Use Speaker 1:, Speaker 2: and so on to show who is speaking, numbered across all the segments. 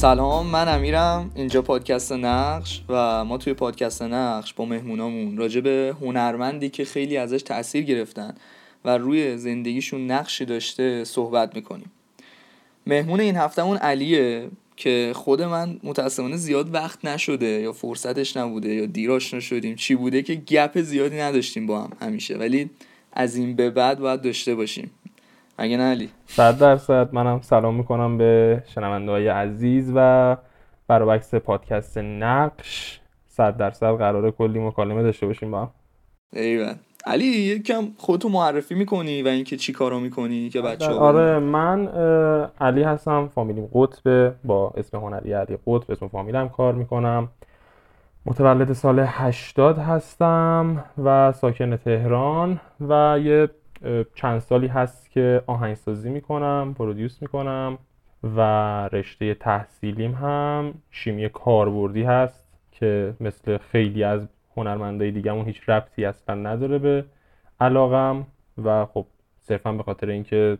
Speaker 1: سلام من امیرم. اینجا پادکست نقش و ما توی پادکست نقش با مهمونامون راجع به هنرمندی که خیلی ازش تاثیر گرفتن و روی زندگیشون نقشی داشته صحبت می‌کنیم. مهمون این هفتهمون علیه که خود من متاسفانه زیاد وقت نشده یا فرصتش نبوده یا دیراش نشدیم چی بوده که گپ زیادی نداشتیم با هم همیشه. ولی از این به بعد باید داشته باشیم. مگه نه علی؟
Speaker 2: صد درصد. منم سلام می‌کنم به شنونده های عزیز و برابکس پادکست نقش. صد درصد قراره کلی مکالمه داشته باشیم با هم.
Speaker 1: ایوه. علی یکم خودتو معرفی می‌کنی و اینکه چی کارو می‌کنی که بچه
Speaker 2: آره. من علی هستم فامیلیم قطبه با اسم هنری علی قطب اسم فامیلم کار می‌کنم. متولد سال 80 هستم و ساکن تهران و یه چند سالی هست که آهنگسازی می‌کنم پرودیوس می‌کنم و رشته تحصیلیم هم شیمی کاربردی هست که مثل خیلی از هنرمندای دیگهمون هیچ ربطی اصلا نداره به علاقم و خب صرفا به خاطر اینکه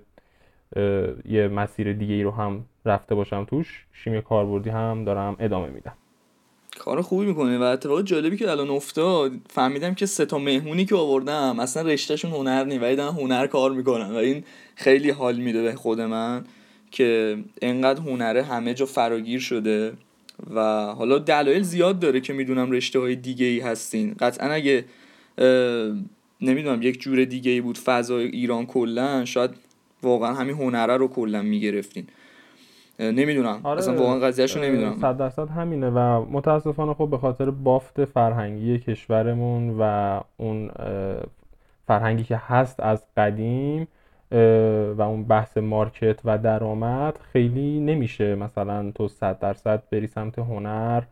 Speaker 2: یه مسیر دیگه ای رو هم رفته باشم توش شیمی کاربردی هم دارم ادامه میدم.
Speaker 1: کار خوبی می‌کنه و اتفاق جالبی که الان افتاد فهمیدم که سه تا مهمونی که آوردم اصلا رشتهشون هنر نی ولی دارن هنر کار می‌کنن و این خیلی حال میده به خود من که انقدر هنره همه جا فراگیر شده و حالا دلایل زیاد داره که می‌دونم رشته های دیگه ای هستین. قطعا اگه نمی‌دونم یک جور دیگه ای بود فضای ایران کلا شاید واقعا همین هنره رو کلا می‌گرفتین. نمی‌دونم. آره اصلا واقعا قضیهش رو نمی‌دونم.
Speaker 2: صد درصد همینه و متاسفانه خب به خاطر بافت فرهنگی کشورمون و اون فرهنگی که هست از قدیم و اون بحث مارکت و درآمد خیلی نمیشه مثلا تو صد درصد بری سمت هنر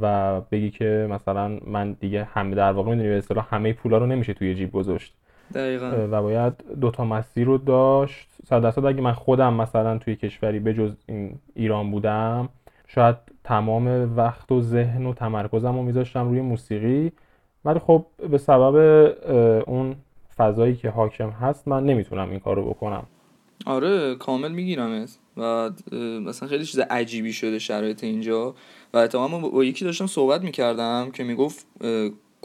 Speaker 2: و بگی که مثلا من دیگه همه در واقع می‌دونی به اصطلاح همه پولا رو نمیشه توی جیب گذاشت.
Speaker 1: دقیقا.
Speaker 2: و باید دوتا مسیر رو داشت. صد درصد اگه من خودم مثلا توی کشوری به جز این ایران بودم شاید تمام وقت و ذهن و تمرکزم رو میذاشتم روی موسیقی. ولی خب به سبب اون فضایی که حاکم هست من نمی‌تونم این کار رو بکنم.
Speaker 1: آره کامل می‌گیرم و مثلا خیلی چیز عجیبی شده شرایط اینجا. و اتفاقا با یکی داشتم صحبت می‌کردم که می‌گفت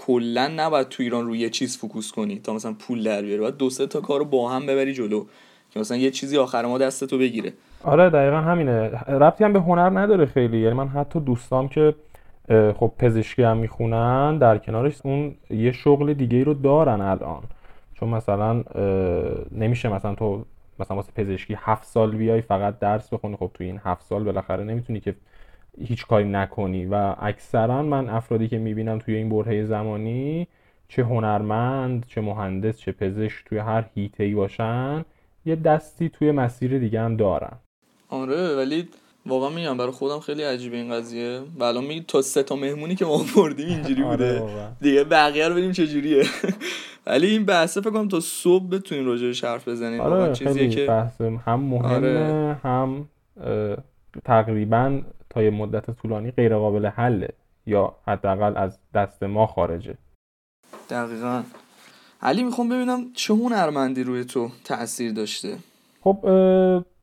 Speaker 1: کلا نباید تو ایران روی یه چیز فوکوس کنی. تا مثلا پول در بیاری. باید دو سه تا کارو با هم ببری جلو که مثلا یه چیزی آخر ما دستتو بگیره.
Speaker 2: آره دقیقا همینه. ربطی هم به هنر نداره خیلی. یعنی من حتی دوستام که خب پزشکی هم می‌خونن در کنارش اون یه شغل دیگه رو دارن الان. چون مثلا نمیشه مثلا تو مثلا واسه پزشکی هفت سال بیای فقط درس بخونی. خب تو این هفت سال بالاخره نمی‌تونی که هیچ کاری نکنی و اکثرا من افرادی که می‌بینم توی این برهه زمانی چه هنرمند چه مهندس چه پزشک توی هر هیته باشن یه دستی توی مسیر دیگه هم دارن.
Speaker 1: آره ولی واقعا میگم برای خودم خیلی عجیبه این قضیه. و الان میگی تا سه تا مهمونی که ما بردیم اینجوری
Speaker 2: آره
Speaker 1: بوده. دیگه بقیه رو ببینیم چجوریه. ولی این بحثه فکر کنم تا صبح بتونیم راجعش حرف بزنیم.
Speaker 2: آره چیزیه که بحث هم مهمه آره. هم تقریبا تا یه مدت طولانی غیر قابل حله یا حداقل از دست ما خارجه.
Speaker 1: دقیقا. علی می‌خوام ببینم چه هنرمندی روی تو تاثیر داشته؟
Speaker 2: خب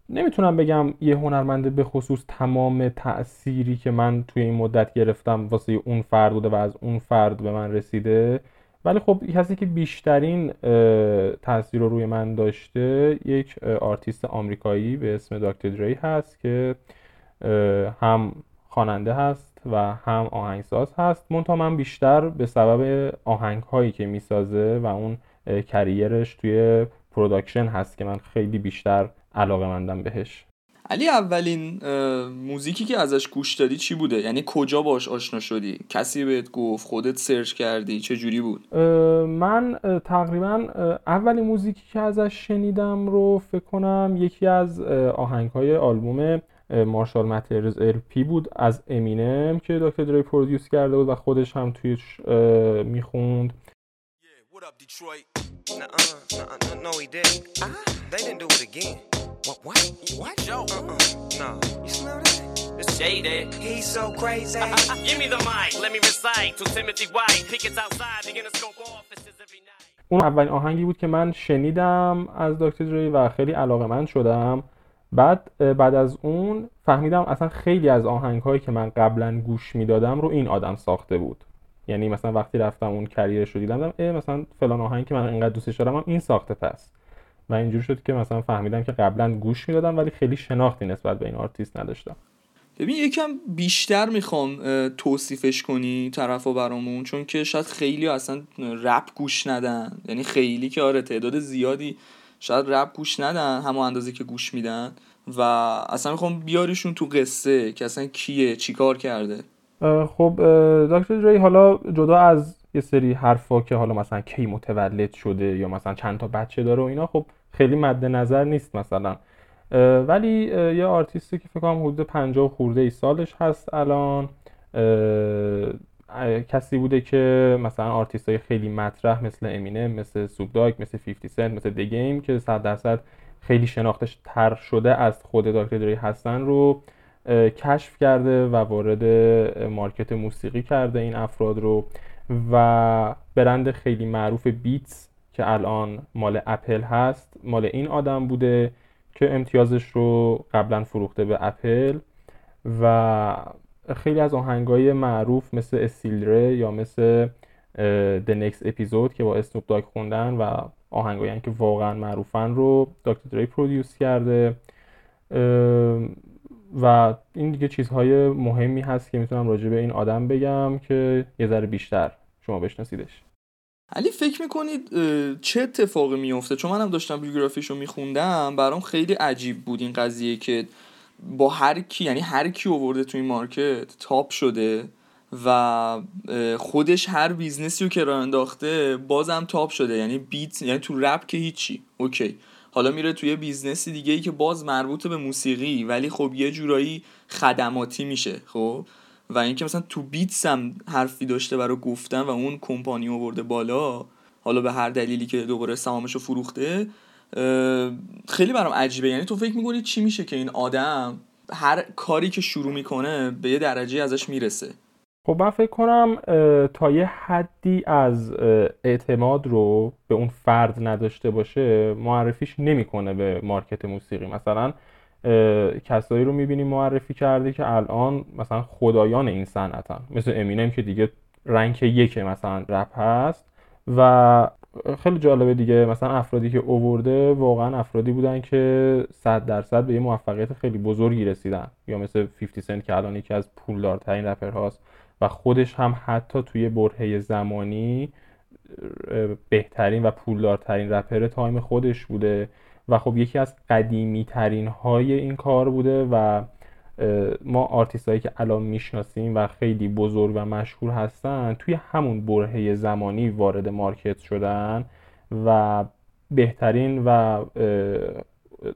Speaker 2: نمی‌تونم بگم یه هنرمنده به خصوص تمام تأثیری که من توی این مدت گرفتم واسه اون فرد بوده و از اون فرد به من رسیده. ولی خب کسی که بیشترین تاثیر رو روی من داشته یک آرتیست آمریکایی به اسم دکتر Dre هست که هم خواننده هست و هم آهنگساز هست. منتها من بیشتر به سبب آهنگ هایی که می‌سازه و اون career ش توی production هست که من خیلی بیشتر علاقه مندم بهش.
Speaker 1: علی اولین موزیکی که ازش گوش دادی چی بوده؟ یعنی کجا باهاش آشنا شدی؟ کسی بهت گفت؟ خودت search کردی؟ چه جوری بود؟
Speaker 2: من تقریبا اولین موزیکی که ازش شنیدم رو فکر کنم یکی از آهنگ های آلبوم مارشال ماترز پی بود از امینم که دکتر دری پرودیوس کرده بود و خودش هم تویش می‌خوند. اون اولین آهنگی بود که من شنیدم از دکتر Dre و خیلی علاقه‌مند شدم. بعد بعد از اون فهمیدم اصلا خیلی از آهنگ هایی که من قبلا گوش می‌دادم رو این آدم ساخته بود. یعنی مثلا وقتی رفتم اون career ش رو دیدم اه مثلا فلان آهنگ که من اینقدر دوستش دارم این ساخته پس. و اینجوری شد که مثلا فهمیدم که قبلا گوش می‌دادم ولی خیلی شناختی نسبت به این آرتیست نداشتم.
Speaker 1: ببین یکم بیشتر می‌خوام توصیفش کنی طرفو برامون چون که شاید خیلی اصلا رپ گوش ندن. یعنی خیلی که آره تعداد زیادی شاید رپ گوش ندن همون اندازه که گوش میدن و اصلا می‌خوام بیاریشون تو قصه که اصلا کیه چیکار کرده.
Speaker 2: خب دکتر Dre حالا جدا از یه سری حرفا که حالا مثلا کی متولد شده یا مثلا چند تا بچه داره و اینا خب خیلی مد نظر نیست مثلا. ولی یه آرتیستی که فکر کنم حدود 50 خورده ای سالش هست الان. کسی بوده که مثلا آرتیست های خیلی مطرح مثل امینه مثل Snoop Dogg مثل 50 Cent مثل دی که 100 درصد خیلی شناخته‌شده‌تر شده از خود دکتر Dre هستن رو کشف کرده و وارد market موسیقی کرده این افراد رو و برند خیلی معروف Beats که الان مال اپل هست مال این آدم بوده که امتیازش رو قبلا فروخته به اپل و خیلی از آهنگای معروف مثل Still D.R.E. یا مثل The Next Episode که با Snoop Dogg خوندن و آهنگایی که واقعا معروفن رو دکتر دری پرودیوس کرده. و این دیگه چیزهای مهمی هست که می‌تونم راجع به این آدم بگم که یه ذره بیشتر شما بشناسیدش.
Speaker 1: علی فکر می‌کنید چه اتفاقی میفته چون منم داشتم بیوگرافیشو میخوندم برام خیلی عجیب بود این قضیه که با هر کی یعنی هر کی آورده تو این مارکت تاپ شده و خودش هر business ی رو که راه انداخته بازم top شده. یعنی beat یعنی تو رپ که هیچی. okay. حالا میره توی business ی دیگه ای که باز مربوط به موسیقی ولی خب یه جورایی خدماتی میشه خب؟ و اینکه مثلا تو Beats هم حرفی داشته برای گفتن و اون کمپانی آورده بالا حالا به هر دلیلی که دوباره سهامش رو فروخته خیلی برام عجیبه. یعنی تو فکر می‌کنی چی میشه که این آدم هر کاری که شروع می‌کنه به یه درجه ازش می‌رسه؟
Speaker 2: خب من فکر کنم تا یه حدی از اعتماد رو به اون فرد نداشته باشه معرفیش نمی‌کنه به مارکت موسیقی. مثلا کسایی رو می‌بینیم معرفی کرده که الان مثلا خدایان این صنعتن. مثل امینم که دیگه رنک یک مثلا رپ هست و خیلی جالبه دیگه. مثلا افرادی که اوورده واقعا افرادی بودن که صد درصد به یه موفقیت خیلی بزرگی رسیدن. یا مثل 50 سنت که الان یکی از پولدارترین رپر هاست. و خودش هم حتی توی برهه زمانی بهترین و پولدارترین رپر time خودش بوده. و خب یکی از قدیمی ترین های این کار بوده و ما آرتیست هایی که الان می‌شناسیم و خیلی بزرگ و مشهور هستن توی همون برهه زمانی وارد market شدن و بهترین و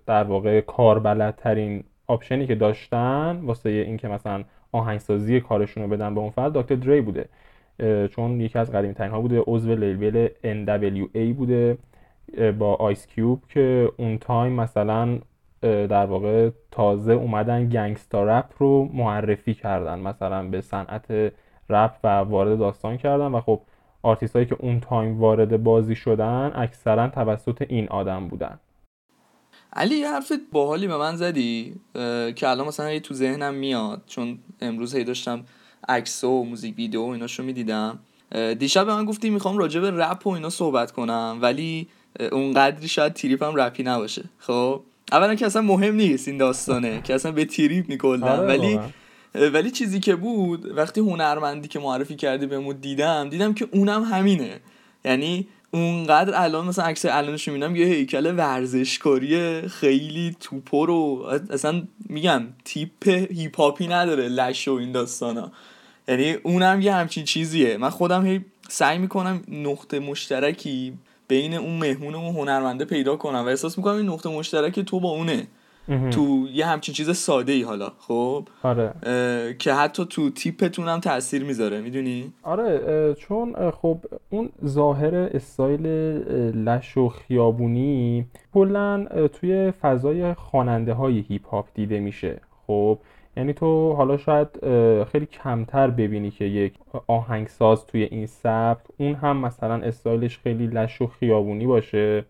Speaker 2: در واقع کاربلدترین option ی که داشتن واسه اینکه مثلا آهنگسازی کارشون رو بدن به اون فرد دکتر دری بوده. چون یکی از قدیمی ترین ها بوده عضو label NWA بوده با آیس کیوب که اون time مثلا در واقع تازه اومدن gangsta rap رو معرفی کردن مثلا به صنعت رپ و وارد داستان کردن و خب آرتیست هایی که اون time وارد بازی شدن اکثرا توسط این آدم بودن.
Speaker 1: علی یه حرف باحالی به من زدی که الان مثلا تو ذهنم میاد چون امروز هی داشتم عکس و موزیک ویدیو و ایناشو می‌دیدم. دیشب به من گفتی می‌خوام راجع به رپ و اینا صحبت کنم ولی اونقدری شاید تریپ هم رپی نباشه خب؟ اولا که اصلا مهم نیست این داستانه که اصلا به تریپ میکلن. آره ولی ولی چیزی که بود وقتی هنرمندی که معرفی کردی بهمون دیدم دیدم که اونم همینه. یعنی اونقدر الان مثلا عکس الانش می‌بینم یه هیکل ورزشکاری خیلی توپر و اصلا میگم تیپ هیپ هاپی نداره لش و این داستانا. یعنی اونم یه همچین چیزیه. من خودم هی سعی می‌کنم نقطه مشترکی بین اون مهمون و اون هنرمنده پیدا کنم و احساس می‌کنم این نقطه مشترک تو با اونه. تو یه همچین چیز ساده ای حالا خب؟
Speaker 2: آره.
Speaker 1: که حتی تو تیپتون هم تاثیر می‌ذاره می‌دونی؟
Speaker 2: آره چون خب اون ظاهر استایل لش و خیابونی کلا توی فضای خواننده های هیپ هاپ دیده میشه. خب یعنی تو حالا شاید خیلی کمتر ببینی که یک آهنگساز توی این سبک اون هم مثلا استایلش خیلی لش و خیابونی باشه.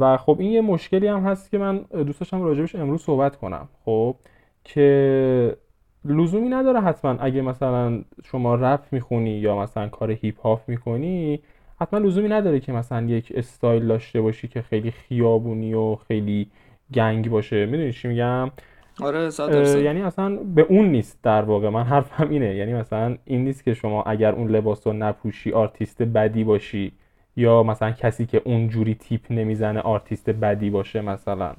Speaker 2: و خب این یه مشکلی هم هست که من دوست داشتم راجبش امروز صحبت کنم خب که لزومی نداره حتما اگه مثلا شما رپ می‌خونی یا مثلا کار هیپ هاپ می‌کنی حتما لزومی نداره که مثلا یک استایل داشته باشی که خیلی خیابونی و خیلی gang باشه. می‌دونی چی میگم؟
Speaker 1: آره
Speaker 2: یعنی اصلا به اون نیست در واقع. من حرفم اینه. یعنی مثلا این نیست که شما اگر اون لباس رو نپوشی آرتیست بدی باشی یا مثلا کسی که اونجوری تیپ نمی‌زنه آرتیست بدی باشه مثلا.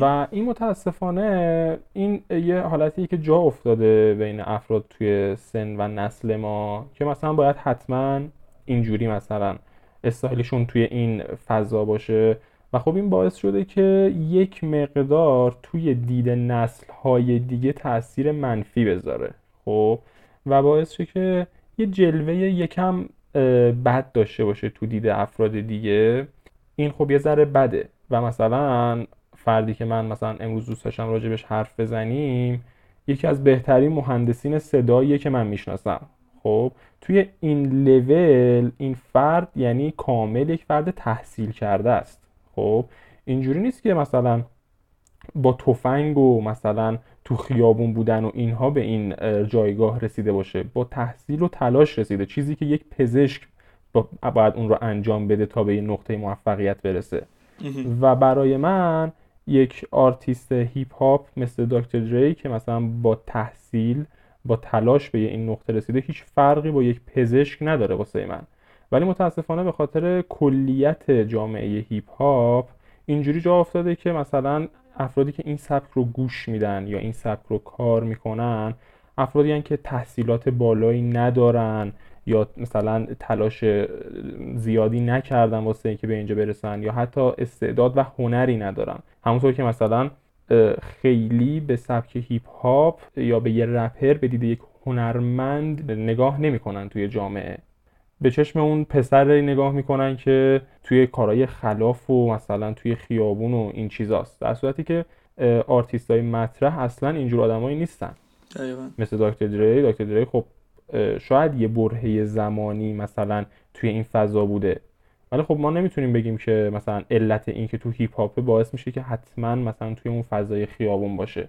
Speaker 2: و این متاسفانه این یه حالتی که جا افتاده بین افراد توی سن و نسل ما که مثلا باید حتما اینجوری مثلا استایلشون توی این فضا باشه. و خب این باعث شده که یک مقدار توی دید نسل های دیگه تاثیر منفی بذاره خب؟ و باعث شده که یه جلوه یکم بد داشته باشه تو دید افراد دیگه. این خب یه ذره بده و مثلا فردی که من مثلا امروز دوست داشتم راجبش حرف بزنیم یکی از بهترین مهندسین صداییه که من می‌شناسم. خب؟ توی این لول این فرد یعنی کامل یک فرد تحصیل کرده است. خب اینجوری نیست که مثلا با تفنگ و مثلا تو خیابون بودن و اینها به این جایگاه رسیده باشه. با تحصیل و تلاش رسیده. چیزی که یک پزشک باید اون رو انجام بده تا به این نقطه موفقیت برسه. و برای من یک آرتیست هیپ هاپ مثل دکتر دری که مثلا با تحصیل با تلاش به این نقطه رسیده هیچ فرقی با یک پزشک نداره واسه من. ولی متاسفانه به خاطر کلیت جامعه هیپ هاپ اینجوری جا افتاده که مثلا افرادی که این سبک رو گوش میدن یا این سبک رو کار می‌کنن افرادی هن که تحصیلات بالایی ندارن یا مثلا تلاش زیادی نکردن واسه اینکه به اینجا برسن یا حتی استعداد و هنری ندارن. همونطور که مثلا خیلی به سبک هیپ هاپ یا به یه رپر به دید یک هنرمند نگاه نمی‌کنن توی جامعه. به چشم اون پسر نگاه می‌کنن که توی کارهای خلاف و مثلا توی خیابون و این چیزاست. در صورتی که آرتیست های مطرح اصلا اینجور آدمایی نیستن. مثل دکتر دری دکتر دری خب شاید یه برهه زمانی مثلا توی این فضا بوده. ولی خب ما نمی‌تونیم بگیم که مثلا علت این که تو هیپ هاپ باعث میشه که حتما مثلا توی اون فضای خیابون باشه.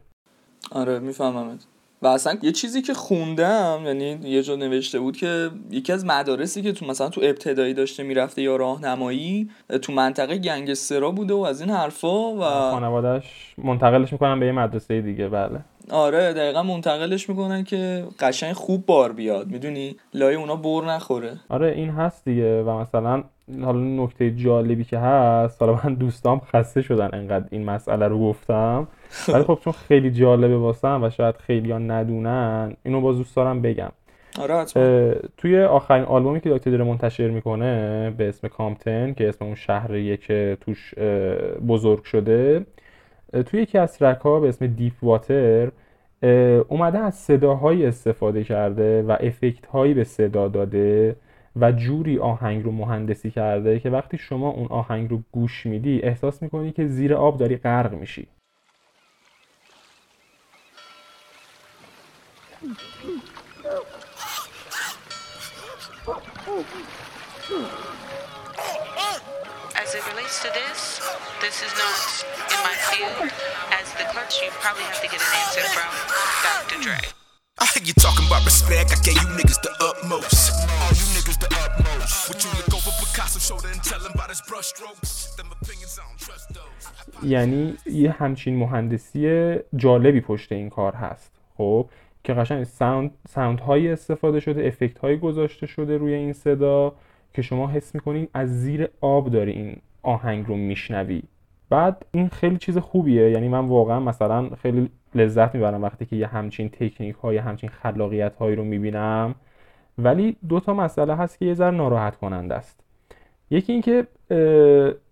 Speaker 1: آره می‌فهمم و اصلا یه چیزی که خوندم یعنی یه جا نوشته بود که یکی از مدارسی که تو مثلا تو ابتدایی داشته می‌رفته یا راهنمایی تو منطقه گنگسترا بوده و از این حرفا و
Speaker 2: خانوادهش منتقلش می‌کنن به یه مدرسه دیگه بله.
Speaker 1: آره دقیقا منتقلش می‌کنن که قشنگ خوب بار بیاد می‌دونی؟ لای اونا بر نخوره.
Speaker 2: آره این هست دیگه و مثلا حالا نکته جالبی که هست حالا من دوستام خسته شدن انقدر این مسئله رو گفتم. ولی خب چون خیلی جالبه واسم و شاید خیلی ها ندونن اینو با دوست دارم بگم.
Speaker 1: آره
Speaker 2: توی آخرین آلبومی که دکتر داره منتشر می‌کنه به اسم کامتن که اسم اون شهریه که توش بزرگ شده توی یکی از ترک ها به اسم دیپ واتر اومده از صداهایی استفاده کرده و افکت هایی به صدا داده و جوری آهنگ رو مهندسی کرده که وقتی شما اون آهنگ رو گوش میدی احساس می‌کنی که زیر آب داری غرق میشی. As it relates to this, this is not in my field. As the clutch, you probably have to get an answer from Dr. Dre. I hear you talking about respect. I gave you niggas the utmost. All you niggas the utmost. Would you look over Picasso shoulder and tell him about his brush strokes? Them opinions I don't trust those. یعنی یه همچین مهندسی جالبی پشت این کار هست خب که قشنگ sound sound های استفاده شده effect های گذاشته شده روی این صدا که شما حس می‌کنین از زیر آب داری این آهنگ رو میشنوی. بعد این خیلی چیز خوبیه یعنی من واقعا مثلا خیلی لذت می‌برم وقتی که یه همچین تکنیک های همچین خلاقیت هایی رو می‌بینم. ولی دو تا مسئله هست که یه ذره ناراحت کننده است. یکی اینکه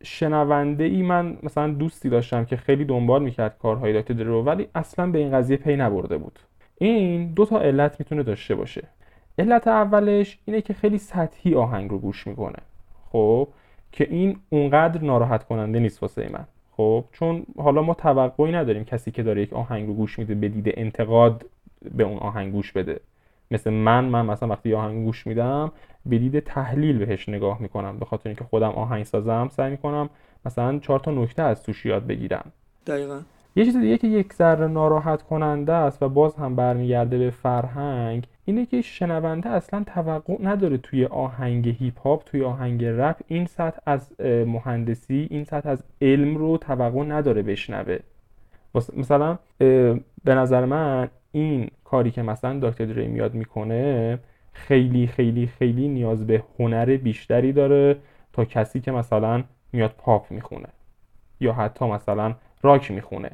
Speaker 2: شنونده ای من مثلا دوستی داشتم که خیلی دنبال می‌کرد کارهای دکتر درو ولی اصلا به این قضیه پی نبرده بود. این دو تا علت می‌تونه داشته باشه. علت اولش اینه که خیلی سطحی آهنگ رو گوش می‌کنه. خب که این اونقدر ناراحت کننده نیست واسه من. خب چون حالا ما توقعی نداریم کسی که داره یک آهنگ رو گوش میده به انتقاد به اون آهنگ گوش بده. مثل من من مثلا وقتی آهنگ گوش میدم به تحلیل بهش نگاه می‌کنم. به خاطر اینکه خودم آهنگ سازم سعی می‌کنم مثلا چهار تا نکته از توش یاد بگیرم.
Speaker 1: دقیقا.
Speaker 2: یه چیز دیگه که یک ذره ناراحت کننده است و باز هم برمیگرده به فرهنگ اینه که شنونده اصلا توقع نداره توی آهنگ هیپ هاپ توی آهنگ رپ این سطح از مهندسی این سطح از علم رو توقع نداره بشنوه. مثلا به نظر من این کاری که مثلا دکتر دری میاد می‌کنه خیلی خیلی خیلی نیاز به هنر بیشتری داره تا کسی که مثلا میاد پاپ می‌خونه یا حتی مثلا راک می‌خونه.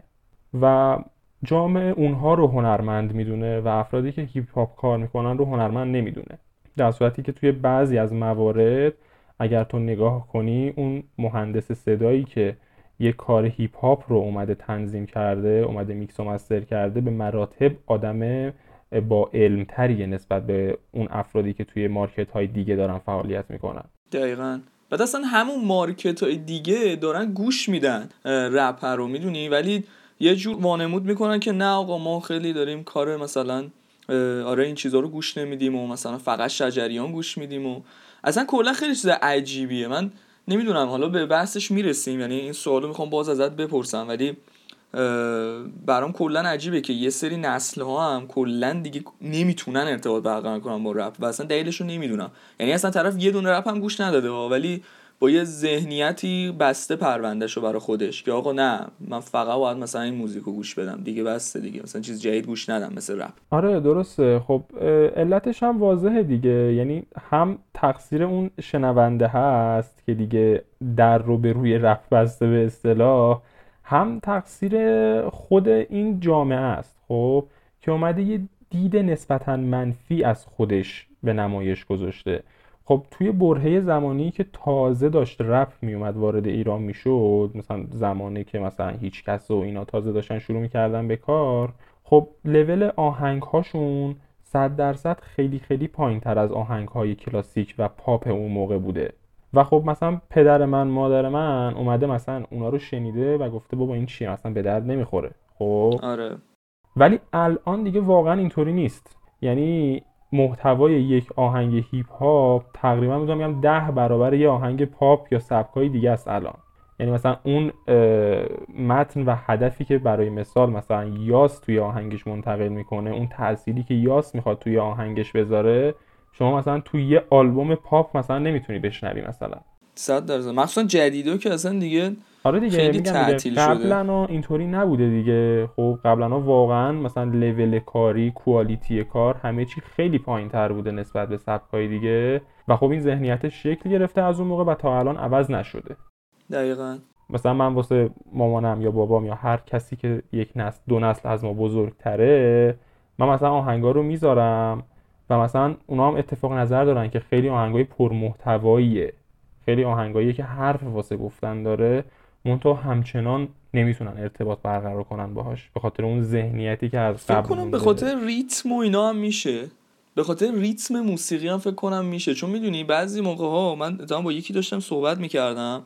Speaker 2: و جامعه اونها رو هنرمند می‌دونه و افرادی که هیپ هاپ کار می‌کنن رو هنرمند نمی‌دونه. در صورتی که توی بعضی از موارد اگر تو نگاه کنی اون مهندس صدایی که یه کار هیپ هاپ رو اومده تنظیم کرده اومده میکس و master کرده به مراتب آدم با علم تریه نسبت به اون افرادی که توی market های دیگه دارن فعالیت می‌کنن.
Speaker 1: دقیقا. بعد اصلا همون مارکت های دیگه دارن گوش میدن رپر رو می‌دونی؟ ولی یه جور وانمود می‌کنن که نه آقا ما خیلی داریم کار مثلا آره این چیزها رو گوش نمیدیم و مثلا فقط شجریان گوش میدیم و اصلا کلا خیلی چیز عجیبیه. من نمی‌دونم حالا به بحثش می‌رسیم یعنی این سوالو می‌خوام باز ازت بپرسم ولی برام کلا عجیبه که یه سری نسل ها هم کلا دیگه نمی‌تونن ارتباط برقرار کنن با رپ و اصلا دلیلش رو نمی‌دونم. یعنی اصلا طرف یه دونه رپ هم گوش نداده ها ولی با یه ذهنیتی بسته پروندهش رو برای خودش که آقا نه من فقط باید مثلا این موزیک رو گوش بدم. دیگه بسته دیگه. مثلا چیز جدید گوش ندم مثل رپ.
Speaker 2: آره درسته. خب علتش هم واضحه دیگه. یعنی هم تقصیر اون شنونده هست که دیگه در رو به روی رپ بسته به اصطلاح هم تقصیر خود این جامعه است. خب که اومده یه دید نسبتا منفی از خودش به نمایش گذاشته. خب توی برهه زمانی که تازه داشت رپ میومد وارد ایران می‌شد مثلا زمانی که مثلا هیچ کس و اینا تازه داشتن شروع می‌کردن به کار خب لول آهنگ هاشون صد درصد خیلی خیلی پایین تر از آهنگ های کلاسیک و پاپ اون موقع بوده. و خب مثلا پدر من مادر من اومده مثلا اونا رو شنیده و گفته بابا این چیه؟ مثلا به درد نمی‌خوره. خب؟
Speaker 1: آره.
Speaker 2: ولی الان دیگه واقعا اینطوری نیست. یعنی محتوای یک آهنگ هیپ هاپ تقریبا می‌تونم بگم ده برابر یه آهنگ پاپ یا سبکای دیگه است الان. یعنی مثلا اون متن و هدفی که برای مثال مثلا یاس توی آهنگش منتقل می‌کنه اون تأثیری که یاس می‌خواد توی آهنگش بذاره شما مثلا توی یه آلبوم پاپ مثلا نمی‌تونی بشنوی مثلا.
Speaker 1: صد درصد. مخصوصا جدیدو که اصلا دیگه
Speaker 2: آره دیگه خیلی تعطیل شده. قبلا اینطوری نبوده دیگه. خب قبلا واقعا مثلا لول کاری کوالیتی کار همه چی خیلی پایین تر بوده نسبت به سبکای دیگه. و خب این ذهنیت شکل گرفته از اون موقع و تا الان عوض نشده.
Speaker 1: دقیقا.
Speaker 2: مثلا من واسه مامانم یا بابام یا هر کسی که یک نسل دو نسل از ما بزرگتره من مثلا آهنگا رو می‌ذارم و مثلا اونا هم اتفاق نظر دارن که خیلی آهنگای پرمحتواییه. خیلی آهنگایی که حرف واسه گفتن داره. منتها همچنان نمی‌تونن ارتباط برقرار کنن باهاش به خاطر اون ذهنیتی که از
Speaker 1: قبل فکر کنم به خاطر ریتم و اینا هم میشه. به خاطر ریتم موسیقی هم فکر کنم میشه. چون می‌دونی بعضی موقع ها من با یکی داشتم صحبت می‌کردم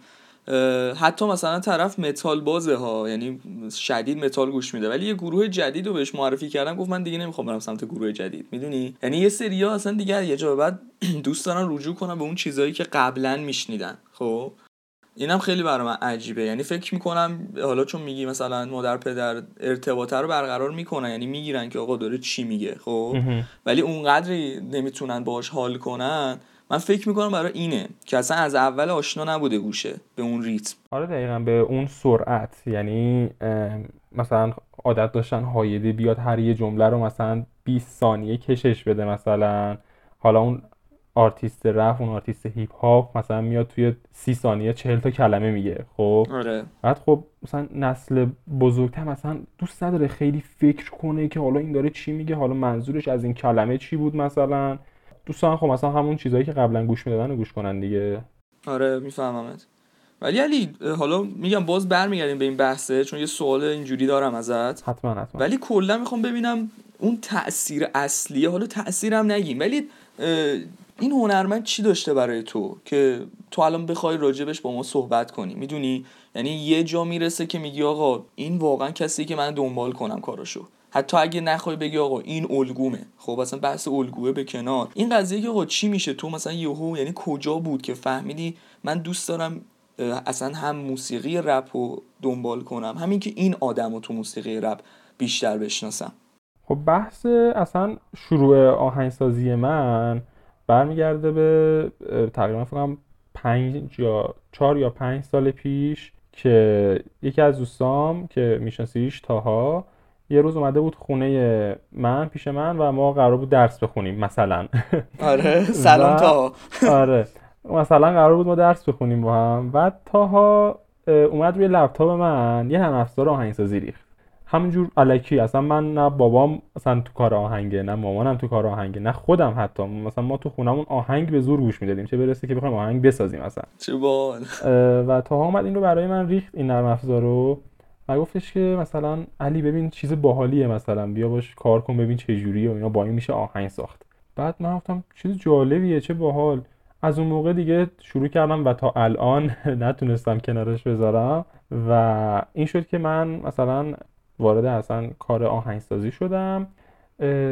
Speaker 1: حتی مثلا طرف متال بازه ها یعنی شدید متال گوش میده. ولی یه گروه جدید رو بهش معرفی کردم گفت من دیگه نمی‌خوام برم سمت گروه جدید. می‌دونی؟ یعنی یه سری ها اصلا دیگه یه جا بعد دوست دارن رجوع کنن به اون چیزهایی که قبلا میشنیدن. خب؟ اینم خیلی برای من عجیبه. یعنی فکر می‌کنم حالا چون میگی مثلا مادر پدر ارتباطه رو برقرار می‌کنن یعنی می‌گیرن که آقا داره چی میگه خب؟ ولی اونقدری نمی‌تونن باش حال کنن. من فکر می‌کنم برای اینه که اصلا از اول آشنا نبوده گوشه به اون ریتم.
Speaker 2: آره دقیقا به اون سرعت. یعنی مثلا عادت داشتن هایده بیاد هر یه جمله رو مثلا 20 ثانیه کشش بده مثلا. حالا اون آرتیست رپ اون آرتیست هیپ هاپ مثلا میاد توی سی ثانیه چهل تا کلمه میگه خب؟
Speaker 1: آره.
Speaker 2: بعد خب مثلا نسل بزرگتر مثلا دوست نداره خیلی فکر کنه که حالا این داره چی میگه حالا منظورش از این کلمه چی بود مثلا؟ دوستان خب مثلا همون چیزهایی که قبلا گوش می‌دادن رو گوش کنن دیگه.
Speaker 1: آره میفهممت. ولی علی حالا میگم باز برمیگردیم به این بحثه چون یه سوال اینجوری دارم ازت.
Speaker 2: حتما حتما.
Speaker 1: ولی کلا می‌خوام ببینم اون تاثیر اصلیه حالا تاثیرم نگیم ولی این هنرمند چی داشته برای تو که تو الان بخوای راجبش با ما صحبت کنی؟ می‌دونی؟ یعنی یه جا می‌رسه که میگی آقا این واقعا کسی که من دنبال کنم کاراشو. حتی اگه نخوای بگی آقا این الگومه. خب اصلا بحث الگوه به کنار. این قضیه که آقا چی میشه تو؟ مثلا یهو یعنی کجا بود که فهمیدی من دوست دارم اصلا هم موسیقی رپ رو دنبال کنم همین که این آدم رو تو موسیقی رپ بیشتر بشناسم.
Speaker 2: خب بحث اصلا شروع آهنگسازی من برمیگرده به تقریبا فکرم پنج یا چهار یا پنج سال پیش که یکی از دوستام که میشناسیش تاها یه روز اومده بود خونه من پیش من و ما قرار بود درس بخونیم مثلا.
Speaker 1: آره سلام تا
Speaker 2: آره. مثلا قرار بود ما درس بخونیم با هم. بعد تاها اومد روی لپتاپ من یه هم افزار آهنگسازی ریخت. همینجور علکی اصلا من نه بابام مثلا تو کار آهنگه نه مامانم تو کار آهنگه نه خودم حتی. مثلا ما تو خونمون آهنگ به زور گوش می‌دادیم. چه برسه که بخوایم آهنگ بسازیم مثلا
Speaker 1: چه بال
Speaker 2: و تا اومد این رو برای من ریخت این نرم افزار رو. و گفتش که مثلا علی ببین چیز باحالیه مثلا. بیا باش کار کن ببین چه جوریه و اینا. با این میشه آهنگ ساخت. بعد من گفتم چیز جالبیه چه باحال. از اون موقع دیگه شروع کردم و تا الان نتونستم کنارش بذارم. و این شد که من مثلا وارد اصلا کار آهنگسازی شدم.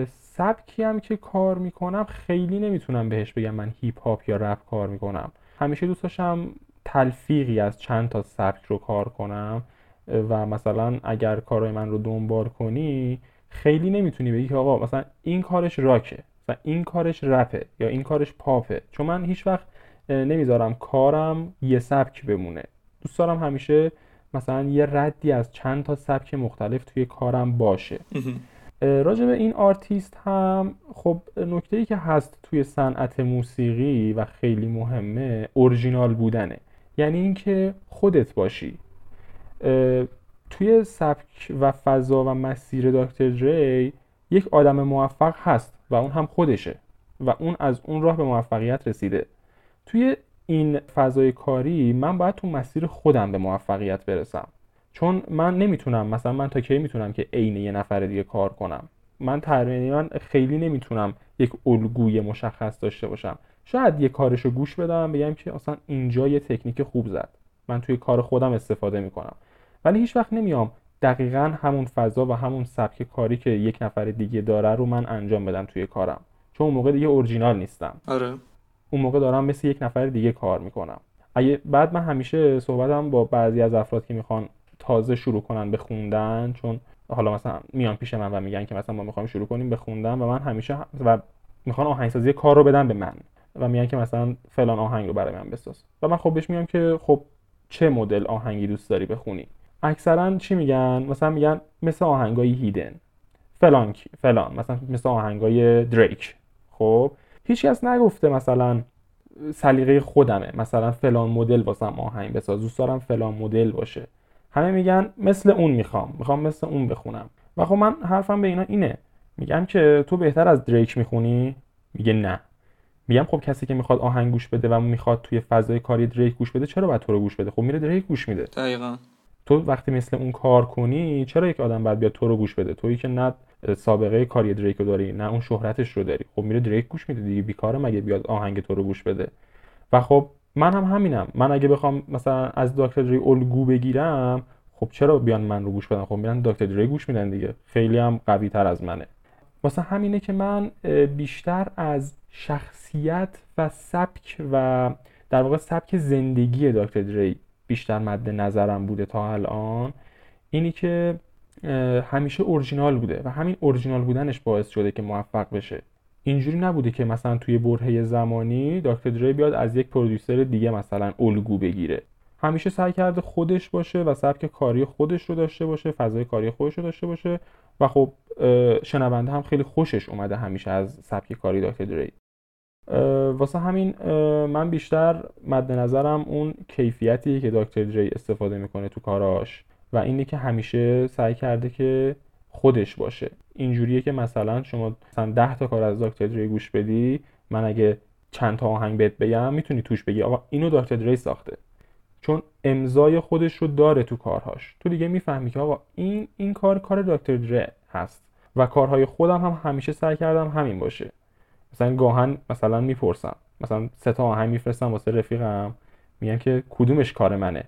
Speaker 2: سبکی هم که کار می‌کنم خیلی نمی‌تونم بهش بگم من هیپ هاپ یا رپ کار می‌کنم. همیشه دوست داشتم تلفیقی از چند تا سبک رو کار کنم. و مثلا اگر کارهای من رو دنبال کنی خیلی نمی‌تونی بگی که آقا مثلا این کارش راکه و این کارش رپه یا این کارش پاپه. چون من هیچ وقت نمی‌ذارم کارم یه سبک بمونه. دوست دارم همیشه مثلا یه ردی از چند تا سبک مختلف توی کارم باشه. راجع به این آرتیست هم خب نکته ای که هست توی صنعت موسیقی و خیلی مهمه اورجینال بودنه. یعنی اینکه خودت باشی. توی سبک و فضا و مسیر دکتر دره یک آدم موفق هست و اون هم خودشه و اون از اون راه به موفقیت رسیده. توی این فضای کاری من باید تو مسیر خودم به موفقیت برسم. چون من نمی‌تونم مثلا من تا کی می‌تونم که عین یه نفر دیگه کار کنم؟ من تقریبا خیلی نمی‌تونم یک الگوی مشخص داشته باشم. شاید یه کارشو گوش بدم بگم که اصلا اینجا یه تکنیک خوب زد. من توی کار خودم استفاده می‌کنم. ولی هیچ وقت نمیام دقیقا همون فضا و همون سبک کاری که یک نفر دیگه داره رو من انجام بدم توی کارم. چون موقع دیگه اورجینال نیستم.
Speaker 1: آره.
Speaker 2: اون موقع دارم مثل یک نفر دیگه کار می‌کنم. اگه بعد من همیشه صحبتم با بعضی از افراد که می‌خوان تازه شروع کنن به خوندن چون حالا مثلا میان پیش من و میگن که مثلا ما می‌خوایم شروع کنیم به خوندن و من همیشه و می‌خوان آهنگسازی کار رو بدن به من و میگن که مثلا فلان آهنگ رو برای من بساز. و من خب بهش میگم که خب چه مدل آهنگی دوست داری بخونی؟ اکثرا چی میگن؟ مثلا میگن مثل آهنگای هیدن فلان فلان. مثلا مثل آهنگای دریک خب؟ هیچکس نگفته مثلا سلیقه خودمه. مثلا فلان مدل واسم آهنگ بساز. دوست دارم فلان مدل باشه. همه میگن مثل اون می‌خوام. می‌خوام مثل اون بخونم. و خب من حرفم به اینا اینه. میگم که تو بهتر از دریک می‌خونی؟ میگه نه. میگم خب کسی که می‌خواد آهنگ گوش بده و می‌خواد توی فضای کاری دریک گوش بده چرا باید تو رو گوش بده؟ خب میره دریک گوش میده.
Speaker 1: دقیقا.
Speaker 2: تو وقتی مثل اون کار کنی چرا یک آدم باید بیاد تو رو گوش بده؟ تویی که نه سابقه کاری دریک داری نه اون شهرتش رو داری. خب میره دریک گوش میده دیگه بیکاره مگه بیاد آهنگ تو رو گوش بده؟ و خب من هم همینم. من اگه بخوام مثلا از دکتر دری الگو بگیرم خب چرا بیان من رو گوش بدن؟ خب میرن دکتر دری گوش میدن دیگه. خیلی هم قوی تر از منه. واسه همینه که من بیشتر از شخصیت و سبک و در واقع سبک زندگی دکتر دری بیشتر مد نظرم بوده تا الان. اینی که همیشه اورجینال بوده و همین اورجینال بودنش باعث شده که موفق بشه. اینجوری نبوده که مثلا توی برهه زمانی دکتر دری بیاد از یک پرودوسر دیگه مثلا الگو بگیره. همیشه سعی کرده خودش باشه و سبک کاری خودش رو داشته باشه فضای کاری خودش رو داشته باشه و خب شنونده هم خیلی خوشش اومده همیشه از سبک کاری دکتر دری واسه همین من بیشتر مد نظرم اون کیفیتیه که دکتر دری استفاده می‌کنه تو کاراش. و اینی که همیشه سعی کرده که خودش باشه. اینجوریه که مثلا شما مثلا 10 تا کار از دکتر دری گوش بدی من اگه چند تا آهنگ بهت بگم می‌تونی توش بگی آقا اینو دکتر دری ساخته. چون امضای خودش رو داره تو کارهاش. تو دیگه می‌فهمی که آقا این این کار کار دکتر دری هست. و کارهای خودم هم همیشه سعی کردم همین باشه. مثلا گاهن مثلا می‌پرسم مثلا سه تا آهنگ میفرستم واسه رفیقم میگم که کدومش کار منه؟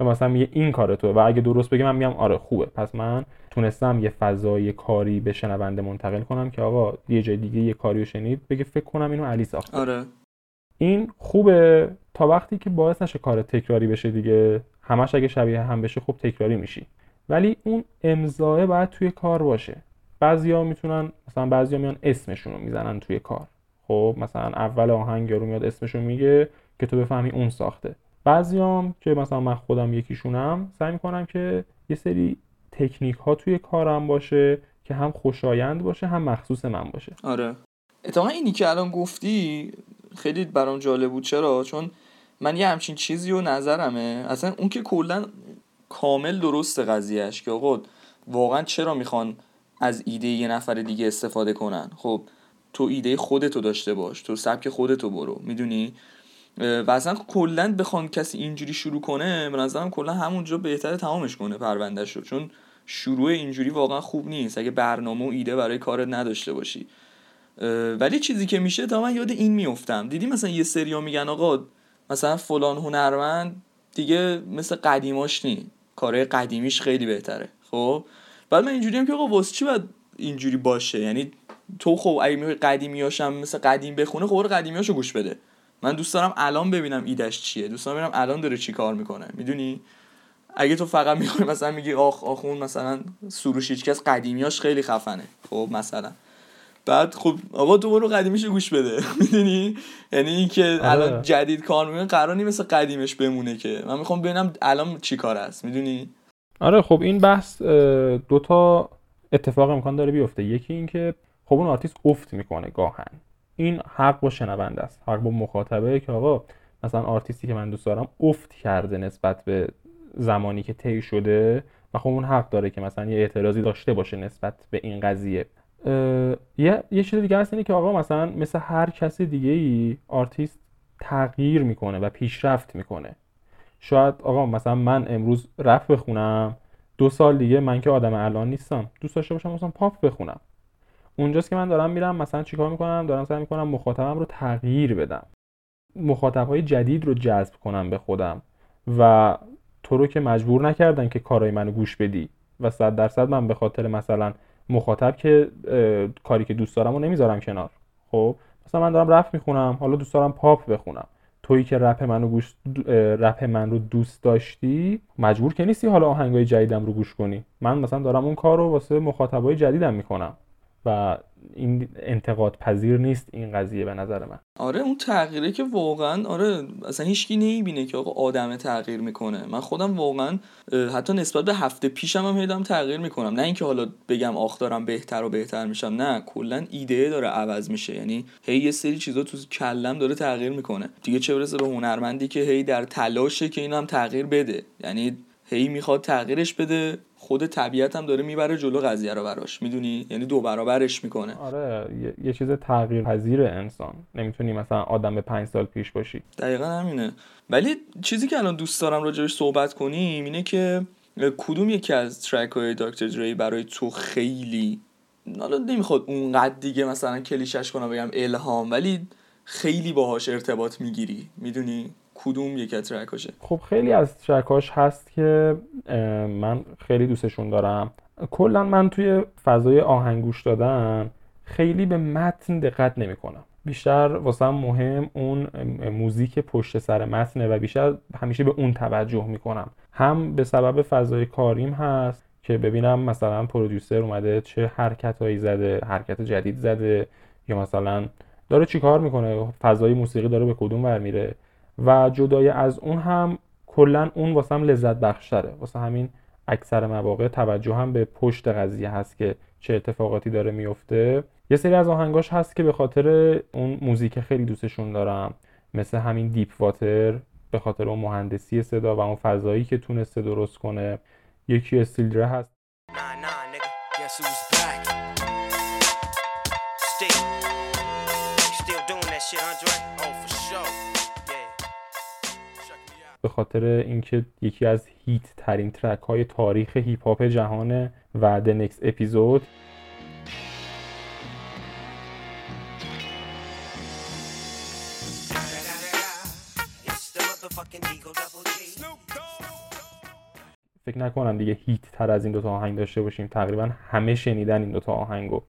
Speaker 2: و مثلا میگه این کار تو و اگه درست بگه من میگم آره خوبه. پس من تونستم یه فضای کاری به شنونده منتقل کنم که آقا یه جای دیگه یه کاری رو شنید بگه فکر کنم اینو علی ساخته.
Speaker 1: آره.
Speaker 2: این خوبه تا وقتی که باعث نشه کار تکراری بشه دیگه. همش اگه شبیه هم بشه خب تکراری میشی. ولی اون امضاه باید توی کار باشه. بعضیا می‌تونن مثلا بعضیا میان اسمشون رو می‌زنن توی کار. خب مثلا اول آهنگ رو میاد اسمشون میگه که تو بفهمی اون ساخته. بعضیام که مثلا من خودم یکیشونم سعی می‌کنم که یه سری تکنیک ها توی کارم باشه که هم خوشایند باشه هم مخصوص من باشه.
Speaker 1: آره. اتفاقا اینی که الان گفتی خیلی برام جالب بود. چرا؟ چون من یه همچین چیزی و نظرمه. اصلا اون که کلا کامل درست قضیهش که آقا واقعا چرا می‌خوان از ایده یه نفر دیگه استفاده کنن؟ خب تو ایده خودتو داشته باش. تو سبک خودتو برو. می‌دونی؟ و اصلا کلا بخوان کسی اینجوری شروع کنه به نظرم کلا همونجا بهتره تمامش کنه پروندهش رو چون شروع اینجوری واقعا خوب نیست. اگه برنامه و ایده برای کارت نداشته باشی. ولی چیزی که میشه تا من یاد این میفتم دیدی مثلا یه سریا میگن آقا مثلا فلان هنرمند دیگه مثل قدیماش نی کارهای قدیمیش خیلی بهتره. خب؟ بعد من اینجوری هم که آقا واسه چی باید اینجوری باشه؟ یعنی تو خب اگه می‌خوای قدیمیاشم مثل قدیم بخونه خب قدیمیاشو گوش بده. من دوست دارم الان ببینم ایدش چیه. دوست دارم ببینم الان داره چی کار می‌کنه. می‌دونی؟ اگه تو فقط می‌خوای مثلا میگی آخ آخون مثلا سروش هیچکس قدیمیاش خیلی خفنه. خب مثلا. بعد خب آقا تو برو قدیمیش گوش بده. می‌دونی؟ یعنی اینکه
Speaker 2: آره.
Speaker 1: الان جدید کار می‌کنه قرار نی مثل قدیمش بمونه که. من می‌خوام ببینم الان چی کاره است. می‌دونی؟
Speaker 2: آره خب این بحث دو تا اتفاق امکان داره بیفته. یکی اینکه خب اون آرتیست افت می‌کنه گاها. این حق با شنونده است. حق با مخاطبه که آقا مثلا آرتیستی که من دوست دارم افت کرده نسبت به زمانی که طی شده و خب اون حق داره که مثلا یه اعتراضی داشته باشه نسبت به این قضیه. یه یه چیز دیگه هست اینه که آقا مثلا مثل هر کسی دیگه ای آرتیست تغییر می‌کنه و پیشرفت می‌کنه. شاید آقا مثلا من امروز رپ بخونم دو سال دیگه من که آدم الان نیستم دوست داشته باشم مثلا پاپ بخونم. اونجاست که من دارم میرم مثلا چیکار می‌کنم؟ دارم سعی می‌کنم مخاطبم رو تغییر بدم. مخاطبهای جدید رو جذب کنم به خودم و تو رو که مجبور نکردن که کارای منو گوش بدی و صد درصد من به خاطر مثلا مخاطب که کاری که دوست دارم رو نمی‌ذارم کنار. خب؟ مثلا من دارم رپ می‌خونم حالا دوست دارم پاپ بخونم. تویی که رپ منو گوش رپ من رو دوست داشتی مجبور که نیستی حالا آهنگای جدیدم رو گوش کنی. من مثلا دارم اون کار رو واسه مخاطبای جدیدم می‌کنم. و این انتقاد پذیر نیست. این قضیه به نظر من.
Speaker 1: آره اون تغییره که واقعا آره اصلا هیچکی نمی‌بینه که آقا آدم تغییر می‌کنه. من خودم واقعا حتی نسبت به هفته پیشم هم هیدم تغییر می‌کنم. نه اینکه حالا بگم آخ دارم بهتر و بهتر میشم. نه کلا ایده داره عوض میشه. یعنی هی یه سری چیزا تو کلم داره تغییر می‌کنه. دیگه چه برسه به هنرمندی که هی در تلاشه که اینم تغییر بده. یعنی هی می‌خواد تغییرش بده خود طبیعت هم داره می‌بره جلو قضیه رو براش می‌دونی؟ یعنی دو برابرش می‌کنه.
Speaker 2: آره یه, یه چیز تغییر پذیر انسان نمی‌تونی مثلا آدم به پنج سال پیش باشی.
Speaker 1: دقیقا همینه. ولی چیزی که الان دوست دارم راجبش صحبت کنیم اینه که کدوم یکی از ترک های دکتر دری برای تو خیلی حالا نمی‌خواد اونقدر دیگه مثلا کلیشش کنم بگم الهام ولی خیلی باهاش ارتباط می‌گیری می‌دونی؟ کدوم یک از ترکاشه
Speaker 2: خب خیلی از ترکاش هست که من خیلی دوستشون دارم. کلا من توی فضای آهنگوش دادن خیلی به متن دقت نمی کنم بیشتر واسه مهم اون موزیک پشت سر متنه و بیشتر همیشه به اون توجه می‌کنم. هم به سبب فضای کاریم هست که ببینم مثلا پرودیوسر اومده چه حرکت هایی زده حرکت جدید زده یا مثلا داره چیکار می‌کنه فضای موسیقی داره به کدوم ور میره. و جدای از اون هم کلا اون واسه هم لذت بخشتره. واسه همین اکثر مواقع توجه هم به پشت قضیه هست که چه اتفاقاتی داره میفته یه سری از آهنگاش هست که به خاطر اون موزیک خیلی دوستشون دارم. مثل همین دیپ واتر به خاطر اون مهندسی صدا و اون فضایی که تونسته درست کنه. یکی استیلدره هست. به خاطر اینکه یکی از هیت ترین ترک های تاریخ هیپ هاپ جهانه و دنکس اپیزود فکر نکنم دیگه هیت تر از این دوتا آهنگ داشته باشیم. تقریبا همه شنیدن این دوتا آهنگو.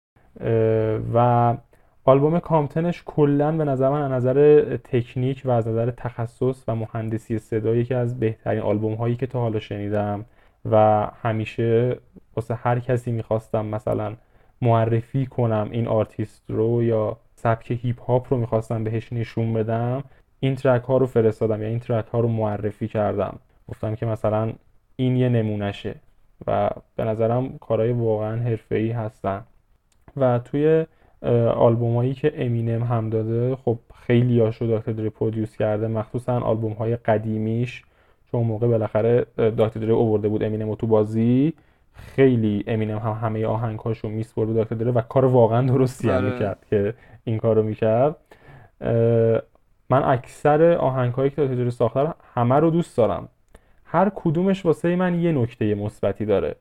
Speaker 2: و آلبوم کامتنش کلا به نظر من از نظر تکنیک و از نظر تخصص و مهندسی صدا یکی از بهترین آلبوم هایی که تا حالا شنیدم و همیشه واسه هر کسی می‌خواستم مثلا معرفی کنم این آرتیست رو یا سبک هیپ هاپ رو می‌خواستم بهش نشون بدم این track ها رو فرستادم یا این track ها رو معرفی کردم. گفتم که مثلا این یه نمونشه و به نظرم کارهای واقعا حرفه‌ای هستن. و توی آلبوم که امینم هم داده خب خیلی هاشو داکتر دره produce کرده. مخصوصا آلبوم های قدیمیش چون موقع بالاخره داکتر دری اوورده بود امینم تو بازی. خیلی امینم هم همه آهنگهاشو میسپرد داکتر دری و کار واقعا درستی هم آره. می‌کرد که این کارو می‌کرد. من اکثر آهنگهایی که داکتر دری ساخته همه رو دوست دارم. هر کدومش واسه من یه نکته مثبتی داره.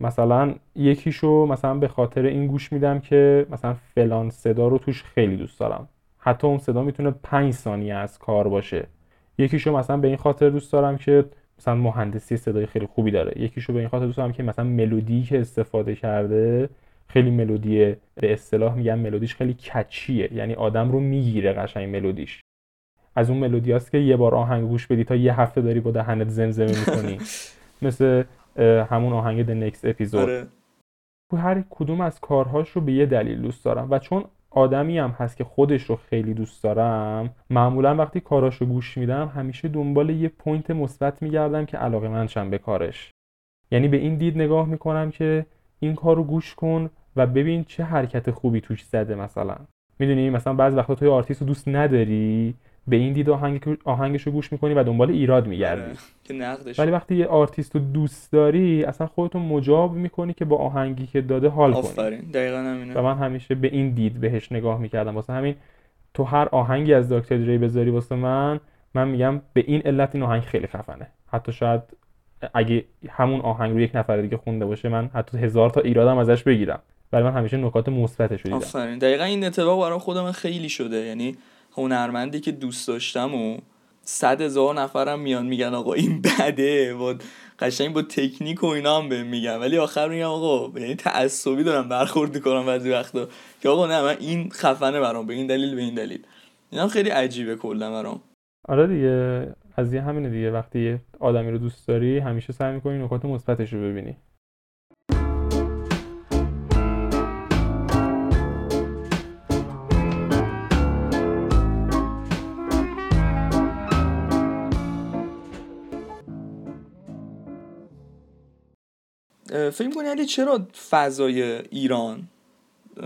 Speaker 2: مثلا یکیشو مثلا به خاطر این گوش میدم که مثلا فلان صدا رو توش خیلی دوست دارم. حتی اون صدا می‌تونه 5 ثانیه از کار باشه. یکیشو مثلا به این خاطر دوست دارم که مثلا مهندسی صدای خیلی خوبی داره. یکیشو به این خاطر دوست دارم که مثلا ملودی که استفاده کرده خیلی ملودی به اصطلاح میگم ملودیش خیلی کچیه. یعنی آدم رو می‌گیره قشنگ ملودیش. از اون ملودیاست که یه بار آهنگ گوش بدی تا یه هفته داری با دهنت زمزمه می‌کنی. مثل همون آهنگ The Next Episode. آره. هر کدوم از کارهاش رو به یه دلیل دوست دارم. و چون آدمی هم هست که خودش رو خیلی دوست دارم معمولا وقتی کاراش رو گوش میدم همیشه دنبال یه point مثبت میگردم که علاقه‌مند شم به کارش. یعنی به این دید نگاه می‌کنم که این کار رو گوش کن و ببین چه حرکت خوبی توش زده مثلا. می‌دونی؟ مثلا بعض وقتا توی آرتیست رو دوست نداری به این دید آهنگ آهنگش رو گوش می‌کنی و دنبال ایراد میگردی. آره،
Speaker 1: که نقدش.
Speaker 2: ولی وقتی یه آرتیست رو دوست داری اصلا خودتو مجاب می‌کنی که با آهنگی که داده حال
Speaker 1: آفرین. کنی دقیقا همینه
Speaker 2: و من همیشه به این دید بهش نگاه می‌کردم. واسه همین تو هر آهنگی از دکتر دری بذاری واسه من من میگم به این علت این آهنگ خیلی خفنه. حتی شاید اگه همون آهنگ رو یک نفر دیگه خونده باشه من حتی هزار تا ایرادم ازش بگیرم. ولی من همیشه نکات مثبتش رو دیدم.
Speaker 1: آفرین دقیقا این اتفاق برای خودم خیلی شده. یعنی هنرمندی که دوست داشتم و صد هزار نفرم میان میگن آقا این بده و قشنگ با تکنیک و اینا هم بهم میگن. ولی آخر میگم آقا یعنی تعصبی دارم برخورد می‌کنم بعضی وقتا. که آقا نه من این خفنه برام به این دلیل به این دلیل. اینا خیلی عجیبه کلا برام.
Speaker 2: آره دیگه از یه همینه دیگه. وقتی آدمی رو دوست داری همیشه سعی می‌کنی نکات مثبتش رو ببینی.
Speaker 1: فکر کنی علی چرا فضای ایران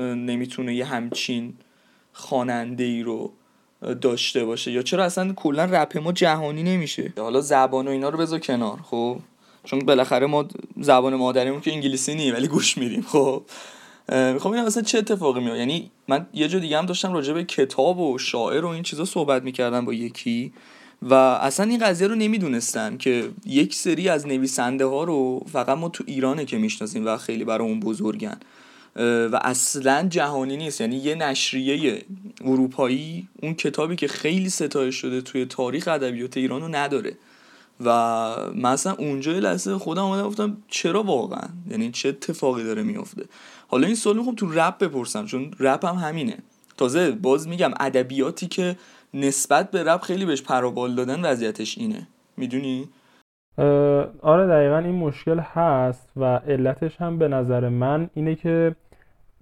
Speaker 1: نمی‌تونه یه همچین خواننده ای رو داشته باشه؟ یا چرا اصلا کلا رپ ما جهانی نمیشه؟ حالا زبان و اینا رو بذار کنار خب؟ چون بالاخره ما زبان مادریمون که انگلیسی نی ولی گوش میدیم خب؟ می‌خوام ببینم اصلا چه اتفاقی میاد یعنی من یه جا دیگه هم داشتم راجع به کتاب و شاعر و این چیزا صحبت می‌کردم با یکی. و اصلا این قضیه رو نمی‌دونستم که یک سری از نویسنده ها رو فقط ما تو ایرانه که می‌شناسیم و خیلی برای اون بزرگن و اصلا جهانی نیست. یعنی یه نشریه اروپایی اون کتابی که خیلی ستایش شده توی تاریخ ادبیات ایران رو نداره. و مثلا اونجا لحظه خودم آمده گفتم چرا واقعا؟ یعنی چه اتفاقی داره میافته؟ حالا این سوال می‌خوام تو رپ بپرسم چون رپ هم همینه. تازه باز میگم ادبیاتی که نسبت به رپ خیلی بهش پروبال دادن وضعیتش اینه. می‌دونی؟
Speaker 2: آره دقیقا این مشکل هست و علتش هم به نظر من اینه که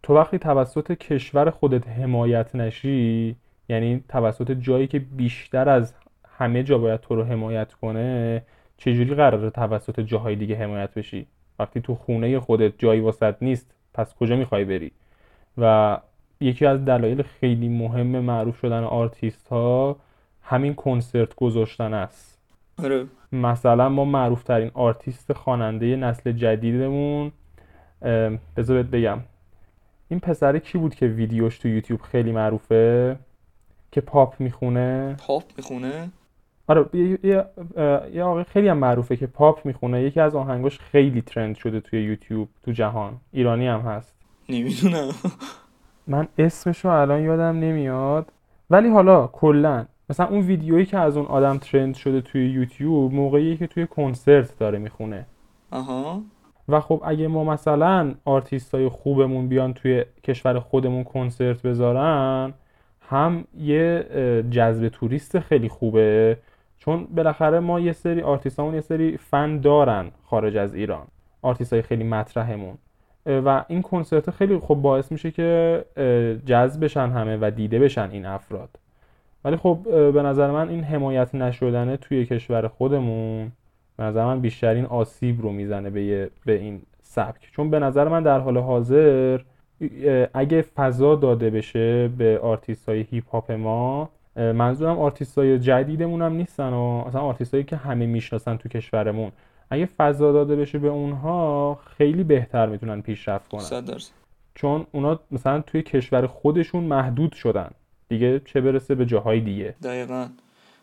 Speaker 2: تو وقتی توسط کشور خودت حمایت نشی یعنی توسط جایی که بیشتر از همه جا باید تو رو حمایت کنه چجوری قراره توسط جاهای دیگه حمایت بشی؟ وقتی تو خونه خودت جایی واست نیست پس کجا می‌خوای بری؟ و یکی از دلایل خیلی مهم معروف شدن آرتیست ها همین کنسرت گذاشتن است.
Speaker 1: آره.
Speaker 2: مثلا ما معروف ترین آرتیست خواننده نسل جدیدمون بذار بگم. این پسره کی بود که ویدیوش تو یوتیوب خیلی معروفه؟ که پاپ می‌خونه؟
Speaker 1: پاپ می‌خونه؟
Speaker 2: آره یه, یه آقای خیلی هم معروفه که پاپ می‌خونه. یکی از آهنگاش خیلی ترند شده توی یوتیوب تو جهان. ایرانی هم هست.
Speaker 1: نمی‌دونم.
Speaker 2: من اسمش رو الان یادم نمیاد. ولی حالا کلا مثلا اون ویدیویی که از اون آدم ترند شده توی یوتیوب موقعی که توی کنسرت داره می‌خونه.
Speaker 1: آها.
Speaker 2: و خب اگه ما مثلا آرتیست های خوبمون بیان توی کشور خودمون کنسرت بذارن هم یه جذب توریست خیلی خوبه. چون بالاخره ما یه سری آرتیستامون یه سری فن دارن خارج از ایران. آرتیست های خیلی مطرحمون. و این کنسرت خیلی خب باعث میشه که جذب بشن همه و دیده بشن این افراد. ولی خب به نظر من این حمایت نشدنه توی کشور خودمون به نظر من بیشترین آسیب رو می‌زنه به, به این سبک. چون به نظر من در حال حاضر اگه فضا داده بشه به آرتیست های هیپ هاپ ما منظورم آرتیست های جدیدمون هم نیستن و اصلا آرتیست هایی که همه می‌شناسن تو کشورمون. اگه فضا داده بشه به اونها خیلی بهتر می‌تونن پیشرفت کنن. چون اونا مثلا توی کشور خودشون محدود شدن. دیگه چه برسه به جاهای دیگه.
Speaker 1: دقیقا.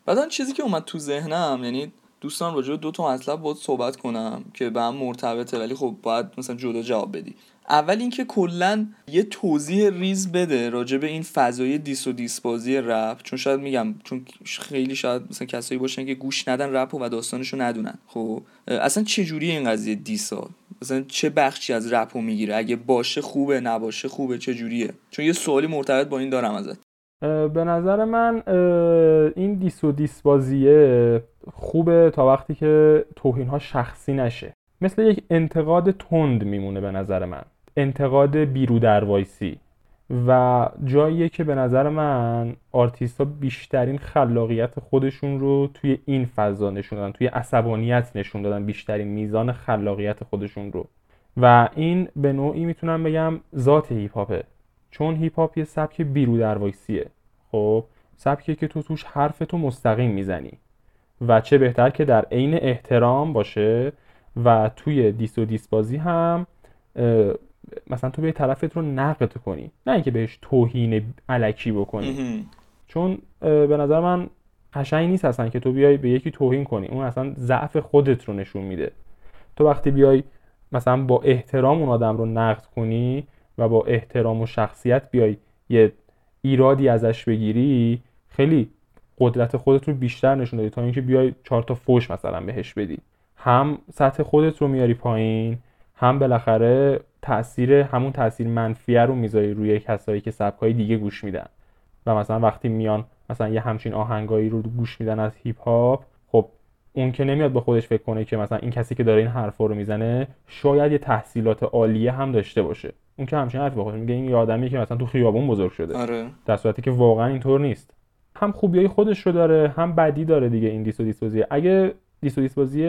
Speaker 1: بعدا چیزی که اومد تو ذهنم یعنی دوستان راجع دو تا مطلب باید صحبت کنم که به هم مرتبطه ولی خب باید مثلا جدا جواب بدی. اول اینکه کلا یه توضیح ریز بده راجع به این فضای diss و diss rap. چون شاید میگم چون خیلی شاید مثلا کسایی باشن که گوش ندن رپ و داستانشو ندونن. خب اصلا چه جوری این قضیه diss ا مثلا چه بخشی از رپو می‌گیره؟ اگه باشه خوبه نباشه خوبه چه جوریه چون یه سوالی مرتبط با این دارم ازت.
Speaker 2: به نظر من این diss و diss بازیه خوبه تا وقتی که توهین ها شخصی نشه. مثل یک انتقاد تند میمونه به نظر من. انتقاد بی‌رودروایسی و جاییه که به نظر من آرتیست ها بیشترین خلاقیت خودشون رو توی این فضا نشون دادن توی عصبانیت نشون دادن بیشترین میزان خلاقیت خودشون رو. و این به نوعی می‌تونم بگم ذات هیپ هاپه چون هیپ هاپ یه سبک بی‌رودروایسیه خب سبکی که تو توش حرف تو مستقیم می‌زنی. و چه بهتر که در عین احترام باشه. و توی diss و diss بازی هم مثلا تو به طرفت رو نقد کنی. نه اینکه بهش توهین الکی بکنی. چون به نظر من قشنگ نیست اصلا که تو بیای به یکی توهین کنی. اون اصلا ضعف خودت رو نشون میده. تو وقتی بیای مثلا با احترام اون آدم رو نقد کنی و با احترام و شخصیت بیای یه ایرادی ازش بگیری خیلی قدرت خودت رو بیشتر نشون دادی تا اینکه بیای چهار تا فوش مثلا بهش بدی. هم سطح خودت رو میاری پایین هم بالاخره تاثیر همون تاثیر منفیه رو می‌ذاری روی کسایی که سبکای دیگه گوش میدن. و مثلا وقتی میان مثلا یه همچین آهنگایی رو گوش میدن از هیپ هاپ خب اون که نمیاد به خودش فکر کنه که مثلا این کسی که داره این حرفا رو می‌زنه شاید یه تحصیلات عالیه هم داشته باشه. اون که همچین حرفی بخوره میگه این یه آدمی که مثلا تو خیابون بزرگ شده.
Speaker 1: آره.
Speaker 2: در صورتی که واقعا اینطور نیست. هم خوبیای خودش رو داره هم بدی داره دیگه این diss و diss بازی اگه diss و diss بازی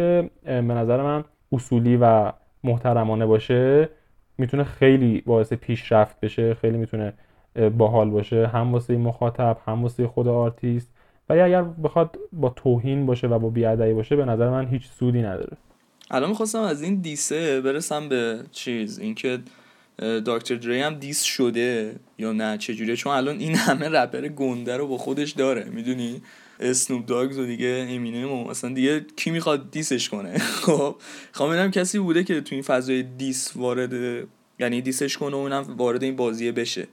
Speaker 2: به نظر من اصولی و محترمانه باشه می‌تونه خیلی باعث پیشرفت بشه خیلی می‌تونه باحال باشه هم واسه مخاطب هم واسه خود آرتیست. ولی اگر بخواد با توهین باشه و با بیادایی باشه به نظر من هیچ سودی نداره.
Speaker 1: الان می‌خواستم از این دیسه برسم به چیز اینکه دکتر دری هم دیس شده یا نه چجوریه؟ چون الان این همه رپر گنده رو با خودش داره می‌دونی؟ اسنوب داگز و دیگه امینم و مثلا دیگه کی می‌خواد دیسش کنه؟ خب خواهم ببینم کسی بوده که تو این فضای دیس وارد یعنی دیسش کنه و اونم وارد این بازیه بشه.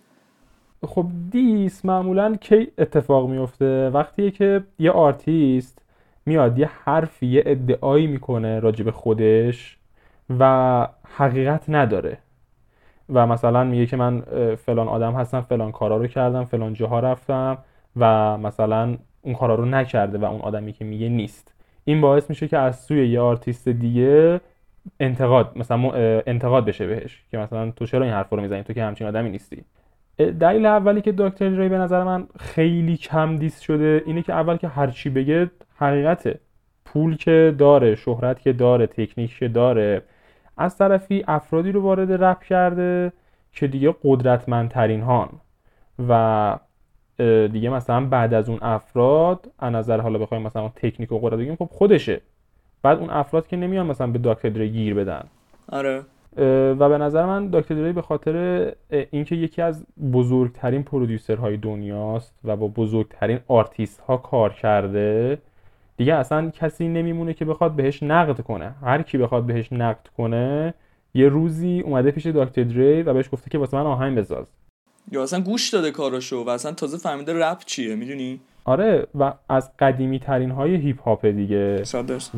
Speaker 2: خب diss معمولا کی اتفاق میفته؟ وقتی که یه آرتیست میاد یه حرفی یه ادعایی می‌کنه راجب خودش و حقیقت نداره. و مثلا میگه که من فلان آدم هستم فلان کارا رو کردم فلان جاها رفتم و مثلا اون کارا رو نکرده و اون آدمی که میگه نیست. این باعث میشه که از سوی یه آرتیست دیگه انتقاد مثلا انتقاد بشه بهش. که مثلا تو چرا این حرف رو می‌زنی؟ تو که همچین آدمی نیستی. دلیل اولی که دکتر ری به نظر من خیلی کم دیس شده اینه که اول که هرچی بگه حقیقته. پول که داره شهرت که داره تکنیک که داره از طرفی افرادی رو وارد رپ کرده که دیگه قدرتمندترین هان. و دیگه مثلا بعد از اون افراد از نظر حالا بخوایم مثلا تکنیک و قدرت بگیم خب خودشه. بعد اون افراد که نمیان مثلا به دکتر دری گیر بدن.
Speaker 1: آره.
Speaker 2: و به نظر من دکتر دری به خاطر اینکه یکی از بزرگترین producer های دنیاست و با بزرگترین آرتیست ها کار کرده دیگه اصلا کسی نمیمونه که بخواد بهش نقد کنه. هر کی بخواد بهش نقد کنه یه روزی اومده پیش دکتر دری و بهش گفته که واسه من آهنگ بساز.
Speaker 1: یا اصلا گوش داده کاراشو و اصلا تازه فهمیده رپ چیه می‌دونی؟
Speaker 2: آره و از قدیمی ترین های هیپ هاپ دیگه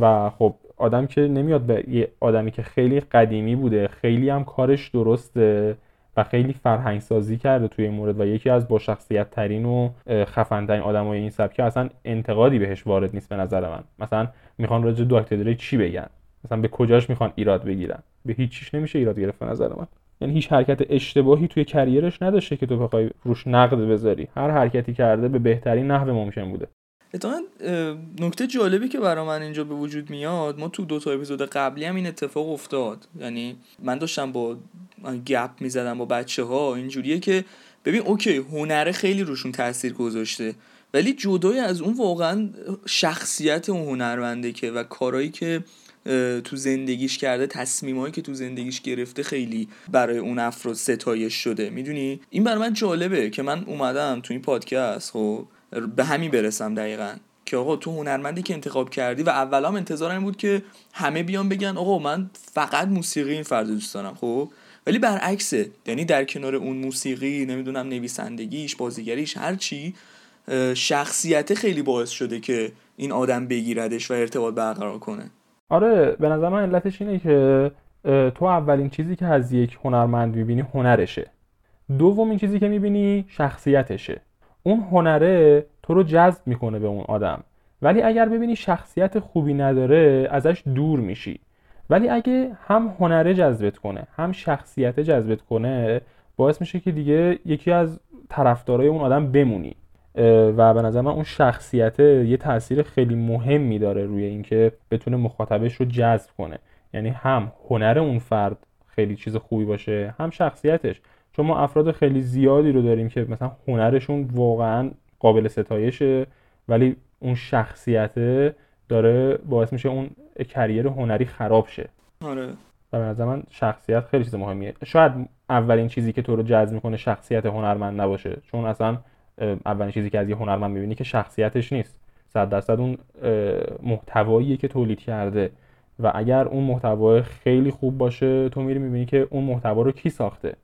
Speaker 2: و خب آدم که نمیاد به یه آدمی که خیلی قدیمی بوده خیلی هم کارش درسته و خیلی فرهنگ سازی کرده توی این مورد و یکی از با شخصیت ترین و خفن ترین آدمای این سبکه اصلا انتقادی بهش وارد نیست به نظر من. مثلا می‌خوان راجع دکتر چی بگن. مثلا به کجاش می‌خوان ایراد بگیرن؟ به هیچ چیش نمیشه ایراد گرفت به نظر من. یعنی هیچ حرکت اشتباهی توی کریرش نداشته که تو بخوای روش نقد بذاری. هر حرکتی کرده به بهترین نحو ممکن بوده.
Speaker 1: اتفاقا نکته جالبی که برای من اینجا به وجود میاد ما تو دو تا اپیزود قبلی هم این اتفاق افتاد. یعنی من داشتم با گپ می‌زدم با بچه ها اینجوریه که ببین اوکی هنره خیلی روشون تاثیر گذاشته ولی جدای از اون واقعا شخصیت اون هنرمنده که و کارهایی که تو زندگیش کرده تصمیمایی که تو زندگیش گرفته خیلی برای اون افراد ستایش شده. می‌دونی؟ این برای من جالبه که من اومدم تو این پادکست خب به همین برسم دقیقا. که آقا تو هنرمندی که انتخاب کردی و اولا هم انتظارم بود که همه بیان بگن آقا من فقط موسیقی این فرد دوست دارم. خب؟ ولی برعکسه. یعنی در کنار اون موسیقی نمی‌دونم نویسندگیش بازیگریش هرچی شخصیت خیلی باعث شده که این آدم بگیردش و ارتباط برقرار کنه.
Speaker 2: آره به نظر من علتش اینه که تو اولین چیزی که از یک هنرمند می‌بینی هنرشه. دومین چیزی که می‌بینی شخصیتشه. اون هنره تو رو جذب می‌کنه به اون آدم. ولی اگر ببینی شخصیت خوبی نداره ازش دور میشی. ولی اگه هم هنره جذبت کنه هم شخصیت جذبت کنه باعث میشه که دیگه یکی از طرفدارای اون آدم بمونی. و به نظر من اون شخصیت یه تاثیر خیلی مهمی داره روی اینکه بتونه مخاطبش رو جذب کنه. یعنی هم هنر اون فرد خیلی چیز خوبی باشه هم شخصیتش. چون ما افراد خیلی زیادی رو داریم که مثلا هنرشون واقعا قابل ستایشه ولی اون شخصیت داره باعث میشه اون کریر هنری خراب شه.
Speaker 1: آره.
Speaker 2: و به نظر من شخصیت خیلی چیز مهمیه. شاید اولین چیزی که تو رو جذب می‌کنه شخصیت هنرمند نباشه. چون اصلا اولین چیزی که از یه هنرمند می‌بینی که شخصیتش نیست. صد درصد اون محتوایی که تولید کرده. و اگر اون محتوا خیلی خوب باشه تو میری می‌بینی که اون محتوا رو کی ساخته.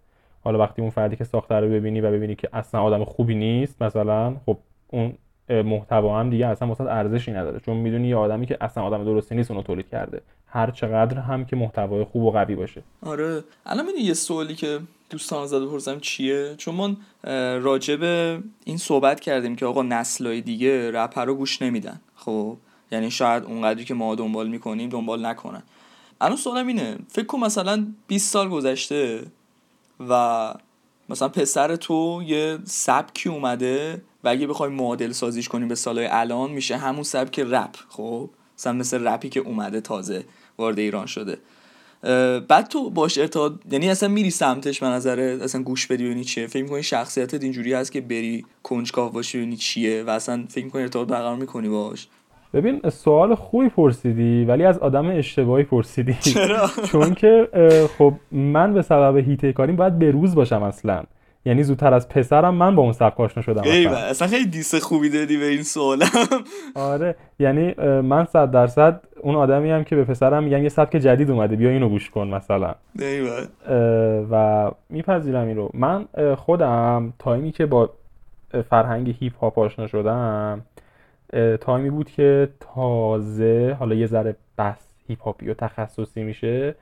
Speaker 2: حالا وقتی اون فردی که ساخته رو ببینی و ببینی که اصلا آدم خوبی نیست مثلا خب اون محتوا هم دیگه اصلا واسه ارزشی نداره. چون می‌دونی یه آدمی که اصلا آدم درستی نیست اونو تولید کرده. هر چقدر هم که محتوای خوب و قوی باشه.
Speaker 1: آره. الان می‌دونی یه سوالی که دوستان زده پرسم چیه؟ چون ما راجب این صحبت کردیم که آقا نسلای دیگه رپر رو گوش نمیدن. خب یعنی شاید اونقدری که ما دنبال می‌کنیم دنبال نکنن. الان سوالم اینه فکر کن مثلا 20 سال گذشته و مثلا پسر تو یه سبکی اومده و اگه بخوای معادل سازیش کنیم به سالهای الان میشه همون سبک رپ. خب مثلا مثل رپی که اومده تازه وارد ایران شده. بعد تو باش ارتباط یعنی اصلا میری سمتش به نظره اصلا گوش بدی ببینی چیه. فکر می‌کنی شخصیتت اینجوری هست که بری کنجکاو باشی ببینی چیه و اصلا فکر می‌کنی ارتباط برقرار می‌کنی باش
Speaker 2: ببین سوال خوبی پرسیدی ولی از آدم اشتباهی پرسیدی.
Speaker 1: چرا؟
Speaker 2: چون که خب من به سبب هیته کاریم باید به روز باشم اصلا. یعنی زودتر از پسرم من با اون سبک آشنا شدم
Speaker 1: اصلا. اصلا خیلی دیس خوبی دادی به این سوالم.
Speaker 2: آره یعنی من صد درصد اون آدمی هم که به پسرم میگم یه سبک جدید اومده بیا اینو گوش کن مثلا. و میپذیرم این رو. من خودم تایمی که با فرهنگ هیپ هاپ آشنا شدم time ی بود که تازه حالا یه ذره بحث هیپ هاپی و تخصصی میشه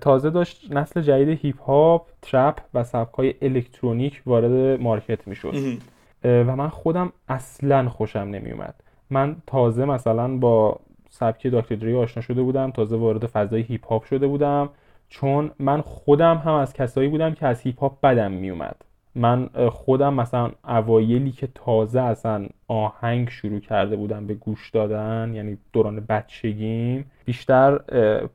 Speaker 2: تازه داشت نسل جدید هیپ هاپ trap و سبکای الکترونیک وارد market می‌شد. و من خودم اصلا خوشم نمیومد من تازه مثلا با سبک داکتر دری آشنا شده بودم تازه وارد فضای هیپ هاپ شده بودم چون من خودم هم از کسایی بودم که از هیپ هاپ بدم میومد من خودم مثلا اوایلی که تازه اصلا آهنگ شروع کرده بودم به گوش دادن یعنی دوران بچگیم بیشتر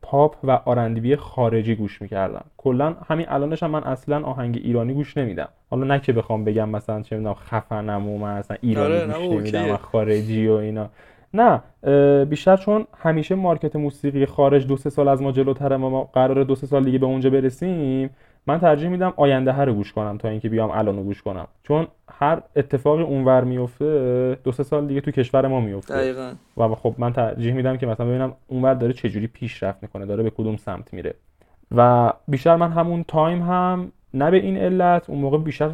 Speaker 2: پاپ و آرندبی خارجی گوش می‌کردم. کلا همین الانش هم من اصلا آهنگ ایرانی گوش نمیدم. حالا نه که بخوام بگم مثلا چه می‌دونم خفنم و من اصلا ایرانی
Speaker 1: آره،
Speaker 2: گوش نمیدم و خارجی و اینا. نه بیشتر چون همیشه مارکت موسیقی خارج دو سه سال از ما جلوتره ما قرار دو سه سال دیگه به اونجا برسیم. من ترجیح میدم آینده ها رو گوش کنم تا اینکه بیام الان رو گوش کنم. چون هر اتفاقی اونور میفته دو سه سال دیگه تو کشور ما میفته.
Speaker 1: دقیقا.
Speaker 2: و خب من ترجیح میدم که مثلا ببینم اونور داره چجوری پیشرفت می‌کنه داره به کدوم سمت میره. و بیشتر من همون time هم نه به این علت اون موقع بیشتر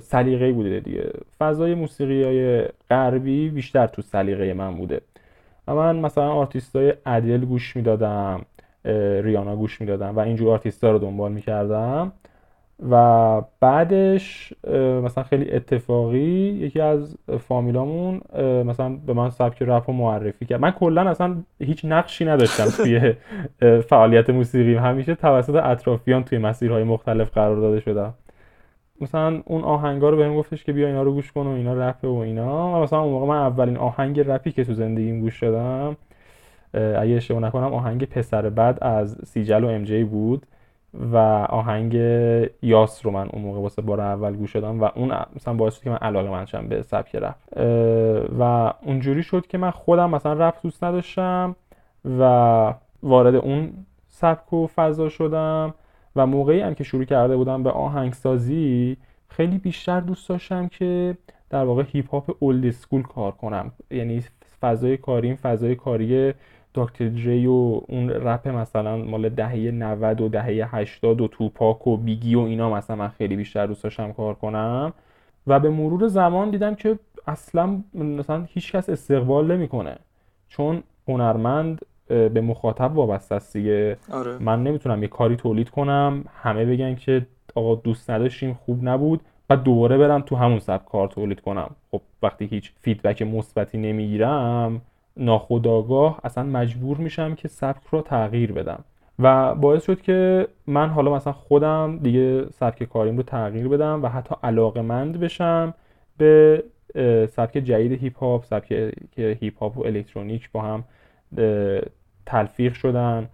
Speaker 2: سلیقه بوده دیگه. فضای موسیقی های غربی بیشتر تو سلیقه من بوده. و من مثلا آرتیست های ادل گوش می‌دادم. ریانا گوش می‌دادم و اینجور آرتیست ها رو دنبال می‌کردم. و بعدش مثلا خیلی اتفاقی یکی از فامیلامون مثلا به من سبک رپ رو معرفی کرد. من کلا اصلا هیچ نقشی نداشتم توی فعالیت موسیقی. همیشه توسط اطرافیان توی مسیرهای مختلف قرار داده شدم. مثلا اون آهنگا رو بهم گفتش که بیا اینا رو گوش کن و اینا رپ و اینا. و مثلا اون موقع من اولین آهنگ رپی که تو زندگیم گوش دادم اگه اشتباه نکنم آهنگ پسر بد از سیجل و ام جی بود و آهنگ یاس رو من اون موقع واسه بار اول گوش دادم و اون مثلا باعث شد که من علاقه‌مند شم به سبک رپ و اونجوری شد که من خودم مثلا رپ دوست نداشتم و وارد اون سبک و فضا شدم و موقعی هم که شروع کرده بودم به آهنگسازی خیلی بیشتر دوست داشتم که در واقع هیپ هاپ old school کار کنم. یعنی فضای کاریم فضای کاری دکتر جی و اون رپ مثلا مال دهه 90 و دهه 80 و توپاک و بیگی و اینا مثلا من خیلی بیشتر دوست داشتم کار کنم. و به مرور زمان دیدم که اصلا مثلا هیچ کس استقبال نمی‌کنه. چون هنرمند به مخاطب وابسته است دیگه.
Speaker 1: آره.
Speaker 2: من نمی‌تونم یه کاری تولید کنم. همه بگن که آقا دوست نداشتیم خوب نبود. و دوباره برم تو همون سبک کار تولید کنم. خب وقتی هیچ فیدبک مثبتی نمی‌گیرم ناخودآگاه اصلا مجبور میشم که سبک رو تغییر بدم. و باعث شد که من حالا مثلا خودم دیگه سبک کاریم رو تغییر بدم و حتی علاقمند بشم به سبک جدید هیپ هاپ سبک که هیپ هاپ و الکترونیک با هم تلفیق شدن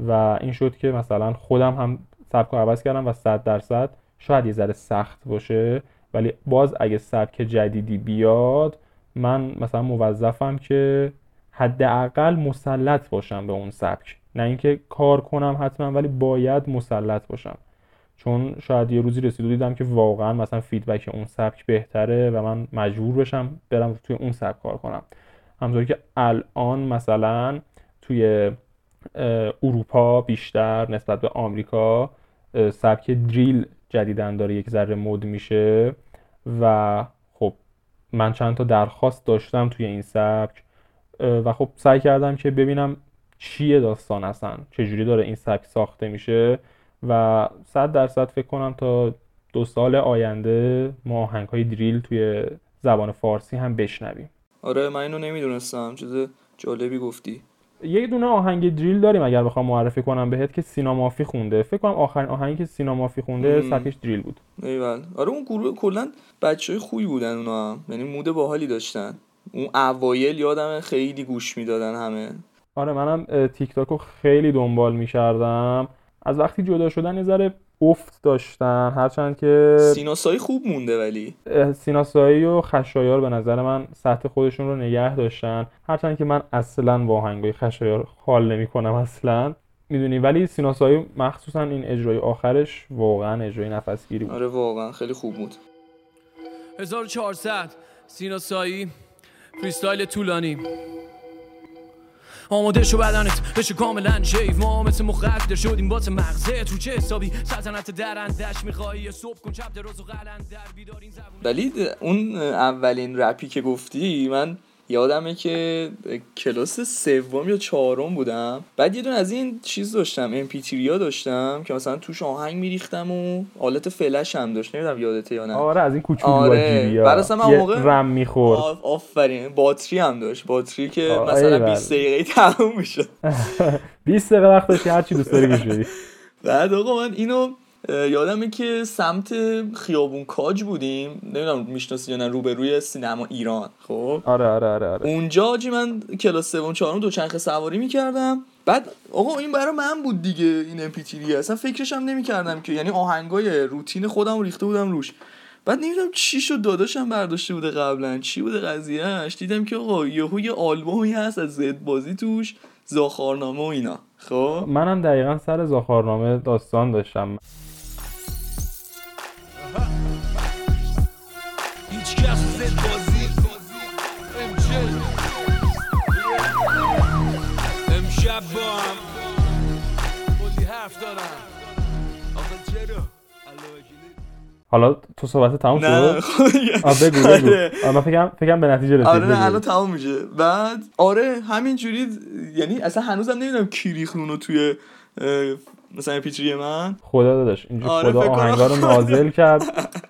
Speaker 2: و این شد که مثلا خودم هم سبک رو عوض کردم و صد درصد شاید یه ذره سخت باشه. ولی باز اگه سبک جدیدی بیاد من مثلا موظفم که حداقل مسلط باشم به اون سبک. نه اینکه کار کنم حتما ولی باید مسلط باشم. چون شاید یه روزی رسید و دیدم که واقعا مثلا فیدبک اون سبک بهتره و من مجبور بشم برم توی اون سبک کار کنم. همطوری که الان مثلا توی اروپا بیشتر نسبت به آمریکا سبک دریل جدیدن داره یک ذره مد میشه و خب من چند تا درخواست داشتم توی این سبک. و خب سعی کردم که ببینم چیه داستان اصلا چجوری داره این سبک ساخته میشه و صد درصد فکر کنم تا دو سال آینده ما آهنگ های دریل توی زبان فارسی هم بشنویم.
Speaker 1: آره من اینو نمی‌دونستم. چیز جالبی گفتی.
Speaker 2: یه دونه آهنگ دریل داریم اگر بخوام معرفی کنم بهت که سینامافی خونده. فکر کنم آخرین آهنگی که سینامافی خونده سبکش دریل بود.
Speaker 1: ایول. آره اون گروه کلا بچهای خوبی بودن اونا هم. یعنی مود باحالی داشتن. اون اوایل یادم خیلی گوش می‌دادن همه.
Speaker 2: آره منم تیک تاک رو خیلی دنبال می‌کردم. از وقتی جدا شدن یه ذره افت داشتن هرچند که
Speaker 1: سیناسایی خوب مونده ولی.
Speaker 2: سیناسایی و خشایار به نظر من سطح خودشون رو نگه داشتن. هرچند که من اصلا با آهنگای خشایار حال نمی کنم اصلا. می‌دونی؟ ولی سیناسایی مخصوصا این اجرای آخرش واقعا اجرای نفسگیری بود.
Speaker 1: آره واقعا خیلی خوب بود.
Speaker 3: 1400 سیناسایی. فریستایل طولانی. آماده شو بدنت بشه کاملا شیف. ما مثل مخدر شدیم باز مغزه. تو چه حسابی؟ سلطنت درندش میخوایی. صبح کن چپ دراز و قلندر بیدارین زبون.
Speaker 1: ولی اون اولین رپی که گفتی من یادمه که کلاس سوم یا چهارم بودم. بعد یه دون از این چیز داشتم ام پی داشتم که مثلا توش آهنگ میریختم و آلت فلش هم داشت. نمی‌دونم یادته یا نه.
Speaker 2: آره از این کوچولو
Speaker 1: آره. بعد اصلا من موقع
Speaker 2: رم می‌خورد.
Speaker 1: آفرین. باتری هم داشت. باتری که مثلا 20 دقیقه تموم میشه
Speaker 2: 20 دقیقه وقت داشتی هر چی دوست داری گوش بدی
Speaker 1: بعد آقا من اینو یادمه که سمت خیابون کاج بودیم. نمی‌دونم می‌شناسی یا نه روبروی سینما ایران. خب؟
Speaker 2: آره آره آره, آره.
Speaker 1: اونجا آجی من کلاس سوم چهارم دو چرخه سواری می‌کردم. بعد آقا این برای من بود دیگه این ام پی اصلا فکرش هم نمی‌کردم که یعنی آهنگای روتین خودم ریخته بودم روش. بعد نمی‌دونم چی شد داداشم برداشته بوده قبلا. چی بوده قضیهش دیدم که آقا یهو یه آلبومی هست از زد بازی توش زاخارنامه و اینا. خب؟
Speaker 2: منم دقیقا سر زاخارنامه داستان داشتم.
Speaker 3: هیچ کس زد بازی. امشب. با هم. کلی حرف دارم. آخه چرا؟
Speaker 2: حالا تو صحبت تمام
Speaker 1: نه
Speaker 2: شد؟
Speaker 1: خب
Speaker 2: آ بگو بگو.
Speaker 1: آره.
Speaker 2: من فکرم فکرم به نتیجه رسید.
Speaker 1: آره نه. الان تمام میشه. بعد آره همینجوری یعنی اصلا هنوزم نمی‌دونم کی ریخت اونو توی مثلا پیچری من؟
Speaker 2: خدا داداش اینجا
Speaker 1: آره،
Speaker 2: خدا آهنگا رو. نازل کرد.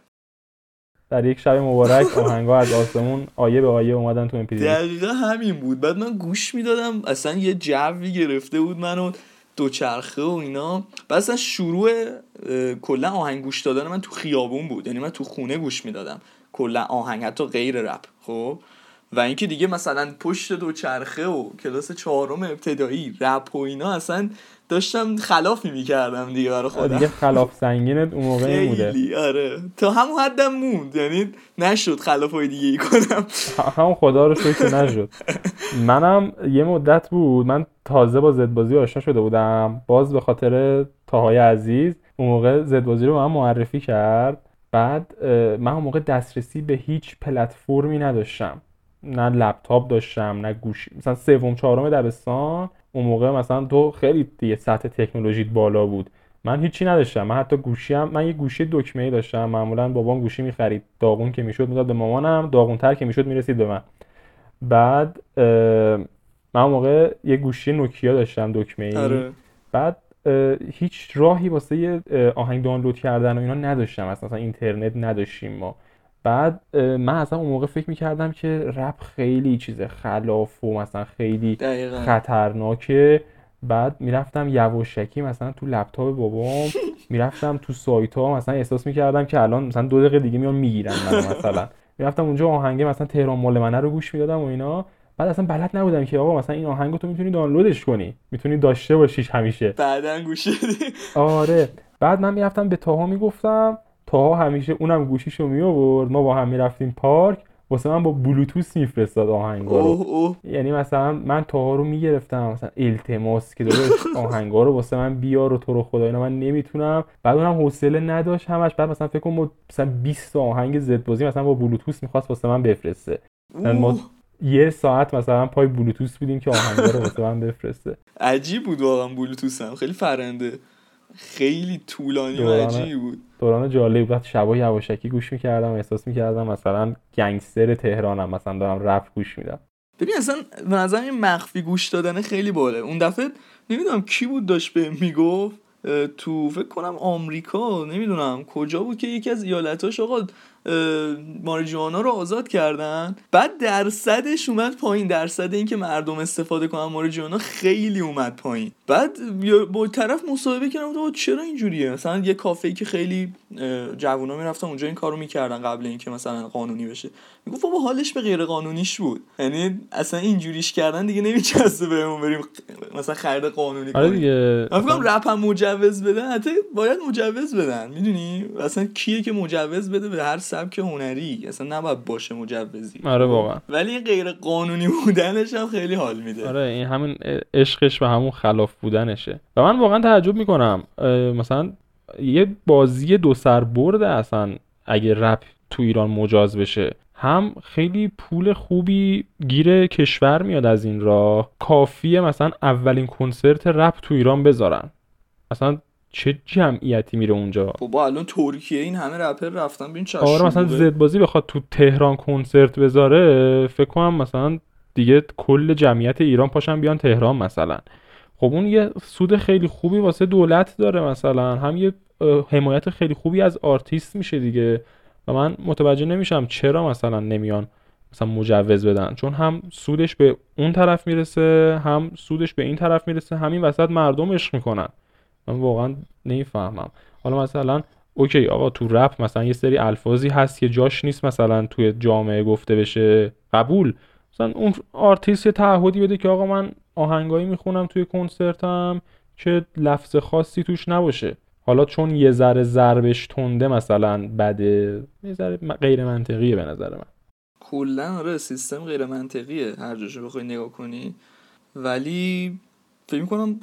Speaker 2: در یک شب مبارک آهنگا از آسمون آیه به آیه اومدن تو ام
Speaker 1: دقیقا همین بود. بعد من گوش می‌دادم اصلا یه جوی گرفته بود منو دوچرخه و اینا. بعد اصلا شروع کلا آهنگ گوش دادن من تو خیابون بود. یعنی من تو خونه گوش می‌دادم. کلا آهنگ حتی غیر رپ خب؟ و اینکه دیگه مثلا پشت دوچرخه و کلاس چهارم ابتدایی رپ و اینا اصلا داشتم خلافی می‌کردم دیگه برای خودم.
Speaker 2: دیگه خلاف سنگینت اون موقع بوده.
Speaker 1: خیلی آره. تا همون حدم موند یعنی نشد خلافای دیگه ای کنم.
Speaker 2: همون خدا رو شکر نشد. منم یه مدت بود من تازه با زدبازی آشنا شده بودم. باز به خاطر تاهای عزیز اون موقع زدبازی رو به من معرفی کرد. بعد من اون موقع دسترسی به هیچ پلتفرمی نداشتم. نه لپتاپ داشتم نه گوشی مثلا سوم چهارم دبستان. اون موقع مثلا تو خیلی دیگه سطح تکنولوژیت بالا بود. من هیچی نداشتم من حتی گوشی هم من یه گوشی دکمه ای داشتم. معمولا بابام گوشی می‌خرید داغون که می‌شد می‌داد به مامانم داغونتر که می‌شد می‌رسید به من. بعد من اون موقع یه گوشی نوکیا داشتم دکمه ای
Speaker 1: آره.
Speaker 2: بعد هیچ راهی واسه آهنگ دانلود کردن و اینا نداشتم. اصلا اینترنت نداشتیم ما. بعد من اصلا اون موقع فکر می‌کردم که رپ خیلی چیز خلاف و مثلا خیلی
Speaker 1: دقیقا.
Speaker 2: خطرناکه. بعد می‌رفتم یواشکی مثلا تو لپتاپ بابام می‌رفتم تو سایت ها مثلا احساس می‌کردم که الان مثلا دو دقیقه دیگه میان می‌گیرن منو مثلا. می‌رفتم اونجا آهنگ مثلا تهران مال منه رو گوش می‌دادم و اینا. بعد اصلا بلد نبودم که آقا مثلا این آهنگو تو می‌تونی دانلودش کنی. می‌تونی داشته باشیش همیشه.
Speaker 1: بعدا گوش
Speaker 2: آره. بعد من می‌رفتم به تاها می‌گفتم تاها همیشه اونم گوشیشو می آورد ما با هم می‌رفتیم پارک. واسه من با بلوتوث میفرستاد آهنگا رو.
Speaker 1: اوه اوه.
Speaker 2: یعنی مثلا من تاها رو می‌گرفتم. مثلا التماس که داداش آهنگا رو واسه من بیار و تو رو خدا اینا من نمی‌تونم. بعد اونم حوصله نداشت همش. بعد مثلا فکر کنم مثلا 20 تا آهنگ زد بازی مثلا با بلوتوث می‌خواست واسه من بفرسته. ما. یه ساعت مثلا پای بلوتوث بودیم که آهنگا رو واسه من بفرسته.
Speaker 1: عجیب بود واقعا بلوتوث هم خیلی فرنده. خیلی طولانی و عجیب بود.
Speaker 2: دوران جالب بود. شبا یواشکی گوش می‌کردم احساس می‌کردم مثلا گنگستر تهرانم مثلا دارم رپ گوش میدم.
Speaker 1: ببین اصلا به نظرم این مخفی گوش دادن خیلی باله. اون دفعه نمی‌دونم کی بود داشت به می‌گفت تو فکر کنم آمریکا نمی‌دونم کجا بود که یکی از ایالتاش آقا ماریجوانا رو آزاد کردن. بعد درصدش اومد پایین. درصد اینکه مردم استفاده کنن ماریجوانا خیلی اومد پایین. بعد با طرف مصاحبه کردم. گفتم چرا اینجوریه؟ مثلا یه کافه ای که خیلی جوونا می‌رفتن اونجا این کارو می‌کردن قبل اینکه مثلا قانونی بشه. می‌گفت بابا حالش به غیر قانونیش بود. یعنی اصلا اینجوریش کردن دیگه نمیچسته بهمون بریم مثلا خرید قانونی
Speaker 2: آره دیگه.
Speaker 1: من فکرم رپ هم مجوز بدن. حتی باید مجوز بدن. می‌دونی؟ اصلا کیه که مجوز بده به هر سبک هنری اصلا نباید باشه مجوزی.
Speaker 2: آره واقعا.
Speaker 1: ولی غیر قانونی بودنش هم خیلی حال میده.
Speaker 2: آره این همین عشقش به همون خلاف بودنشه. و من واقعا تعجب می‌کنم مثلا یه بازی دو سر برده اصلا اگه رپ تو ایران مجاز بشه. هم خیلی پول خوبی گیر کشور میاد از این راه. کافیه مثلا اولین کنسرت رپ تو ایران بذارن. اصلا چه جمعیتی میره اونجا؟
Speaker 1: بابا الان ترکیه این همه رپر رفتن. ببین چه
Speaker 2: آره مثلا
Speaker 1: شلوغه.
Speaker 2: زدبازی بخواد تو تهران کنسرت بذاره فکر کنم مثلا دیگه کل جمعیت ایران پاشن بیان تهران مثلا. خب اون یه سود خیلی خوبی واسه دولت داره مثلا. هم یه حمایت خیلی خوبی از آرتیست میشه دیگه. و من متوجه نمیشم چرا مثلا نمیان مثلا مجوز بدن. چون هم سودش به اون طرف می‌رسه هم سودش به این طرف می‌رسه. همین وسط مردم عشق می‌کنن. من واقعا نمی‌فهمم. حالا مثلا okay آقا تو رپ مثلا یه سری الفاظی هست که جاش نیست مثلا توی جامعه گفته بشه قبول. مثلا اون آرتیست یه تعهدی بده که آقا من آهنگایی می‌خونم توی کنسرتم که لفظ خاصی توش نباشه. حالا چون یه ذره ضربش تنده مثلا بده یه ذره غیر منطقیه به نظر من.
Speaker 1: کلا آره سیستم غیر منطقیه هر بخوای نگاه کنی. ولی فکر می‌کنم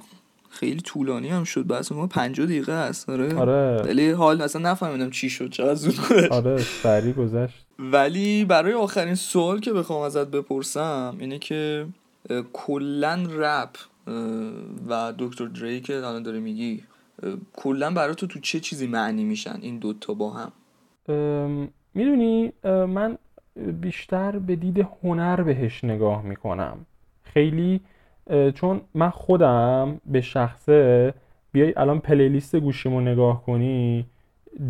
Speaker 1: خیلی طولانی هم شد. بحث ما 50 دقیقه است. آره.
Speaker 2: آره.
Speaker 1: ولی حال اصلا نفهمیدم چی شد. چقدر زود گذشت.
Speaker 2: آره سریع گذشت.
Speaker 1: ولی برای آخرین سوال که بخوام ازت بپرسم اینه که کلا رپ و دکتر دری که الان داره میگی کلا برای تو تو چه چیزی معنی میشن این دوتا با هم؟
Speaker 2: می‌دونی من بیشتر به دید هنر بهش نگاه می‌کنم. خیلی چون من خودم به شخصه بیای الان playlist گوشیمو نگاه کنی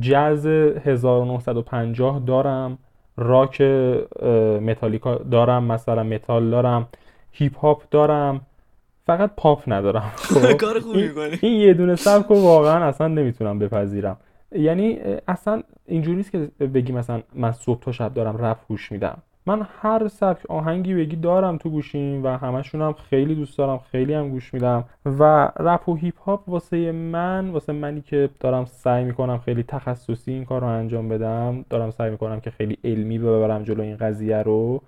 Speaker 2: جز 1950 دارم راک متالیکا دارم مثلا متال دارم هیپ هاپ دارم فقط پاپ ندارم.
Speaker 1: خب؟ کار خوبی
Speaker 2: این یه دونه سبک رو واقعا اصلا نمی‌تونم بپذیرم. یعنی اصلا اینجوری نیست که بگی مثلا من صبح تا شب دارم رپ گوش میدم. من هر سبک آهنگی بگی دارم تو گوشیم و همشون هم خیلی دوست دارم خیلی هم گوش میدم و رپ و هیپ هاپ واسه من واسه منی که دارم سعی می‌کنم خیلی تخصصی این کار رو انجام بدم دارم سعی می‌کنم که خیلی علمی ببرم جلو این قضیه رو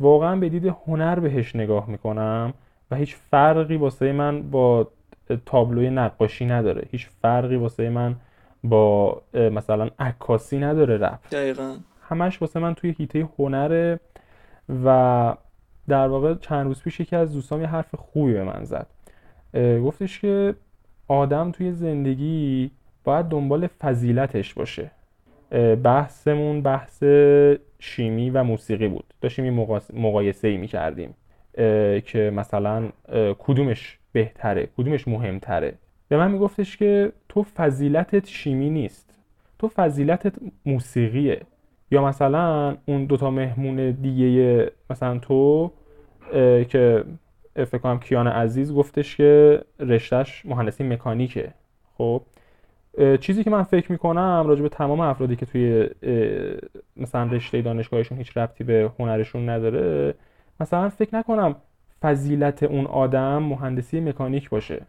Speaker 2: واقعا به دید هنر بهش نگاه می‌کنم و هیچ فرقی واسه من با تابلوی نقاشی نداره. هیچ فرقی واسه من با مثلا عکاسی نداره رپ.
Speaker 1: دقیقا.
Speaker 2: همش واسه من توی هیته هنره و در واقع چند روز پیش یکی از دوستان یه حرف خوبی به من زد. گفتش که آدم توی زندگی باید دنبال فضیلتش باشه. بحثمون بحث شیمی و موسیقی بود. داشتیم این مقایسه ای می کردیم که مثلا کدومش بهتره کدومش مهمتره. به من میگفتش که تو فضیلتت شیمی نیست. تو فضیلتت موسیقیه. یا مثلا اون دوتا مهمون دیگه مثلا تو که فکر کنم کیان عزیز گفتش که رشتهش مهندسی مکانیکه. خب چیزی که من فکر می‌کنم راجع به تمام افرادی که توی مثلا رشته دانشگاهشون هیچ ربطی به هنرشون نداره مثلا فکر نکنم فضیلت اون آدم مهندسی مکانیک باشه.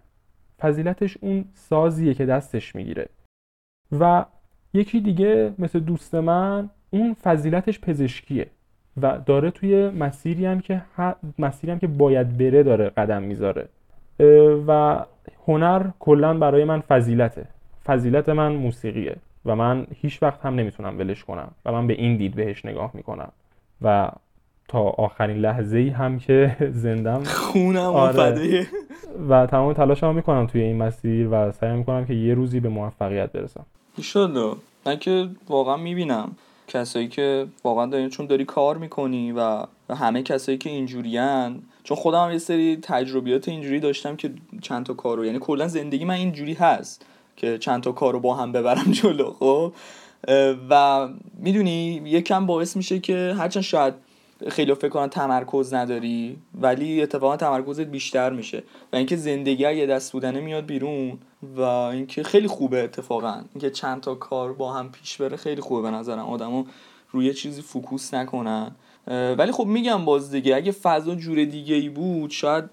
Speaker 2: فضیلتش اون سازیه که دستش می‌گیره. و یکی دیگه مثل دوست من اون فضیلتش پزشکیه و داره توی مسیری هم که مسیری هم که باید بره داره قدم می‌ذاره. و هنر کلا برای من فضیلته. فضیلت من موسیقیه و من هیچ وقت هم نمی‌تونم ولش کنم و من به این دید بهش نگاه می‌کنم. و تا آخرین لحظه ای هم که زندم
Speaker 1: خونم آره.
Speaker 2: و تمام تلاش هم می‌کنم توی این مسیر و سعی می‌کنم که یه روزی به موفقیت برسم.
Speaker 1: ایشالله. من که واقعا می‌بینم. کسایی که واقعا داری چون داری کار می‌کنی و همه کسایی که اینجوریان چون خودم هم یه سری تجربیات اینجوری داشتم که چند تا کارو یعنی کلا زندگی من اینجوری هست که چند تا کارو با هم ببرم جلو خب؟ و می‌دونی یکم باعث میشه که هرچند شاید خیلی فکر کنن تمرکز نداری ولی اتفاقا تمرکزت بیشتر میشه. و اینکه زندگی یه دست بودنه میاد بیرون و اینکه خیلی خوبه اتفاقا. اینکه چند تا کار با هم پیش بره خیلی خوبه به نظرم. آدمو روی چیزی فوکوس نکنن. ولی خب میگم باز دیگه اگه فضا جور دیگه ای بود شاید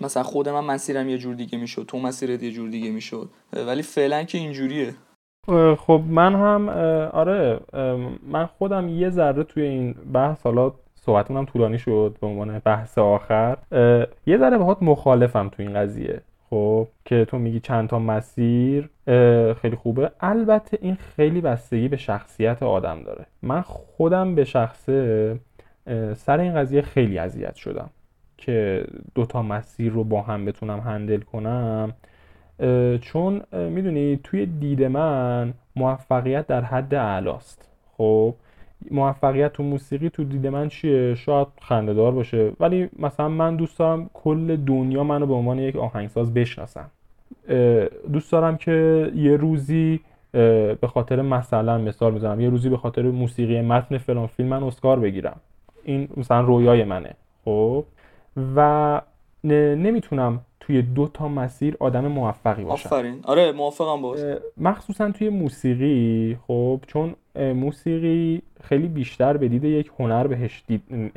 Speaker 1: مثلا خود من مسیرم یه جور دیگه می‌شد تو مسیرت یه جور دیگه می‌شد. ولی فعلا که اینجوریه.
Speaker 2: خب من هم آره من خودم یه ذره توی این بحث حالا صحبتمونم طولانی شد به عنوان بحث آخر. یه ذره باهات مخالفم تو این قضیه خب که تو میگی چند تا مسیر خیلی خوبه. البته این خیلی بستگی به شخصیت آدم داره. من خودم به شخصه سر این قضیه خیلی اذیت شدم که دوتا مسیر رو با هم بتونم هندل کنم. چون می‌دونی توی دید من موفقیت در حد اعلاست. خب موفقیت تو موسیقی تو دید من چیه؟ شاید خندهدار باشه ولی مثلا من دوست دارم کل دنیا منو به عنوان یک آهنگساز بشناسن. دوست دارم که یه روزی به خاطر مثلا مثال می‌زنم یه روزی به خاطر موسیقی متن فلان فیلم من اسکار بگیرم. این مثلا رویای منه. خب و نمی‌تونم توی دو تا مسیر آدم موفقی باشم
Speaker 1: آفرین. آره موافقم باش.
Speaker 2: مخصوصا توی موسیقی خب چون موسیقی خیلی بیشتر به دید یک هنر بهش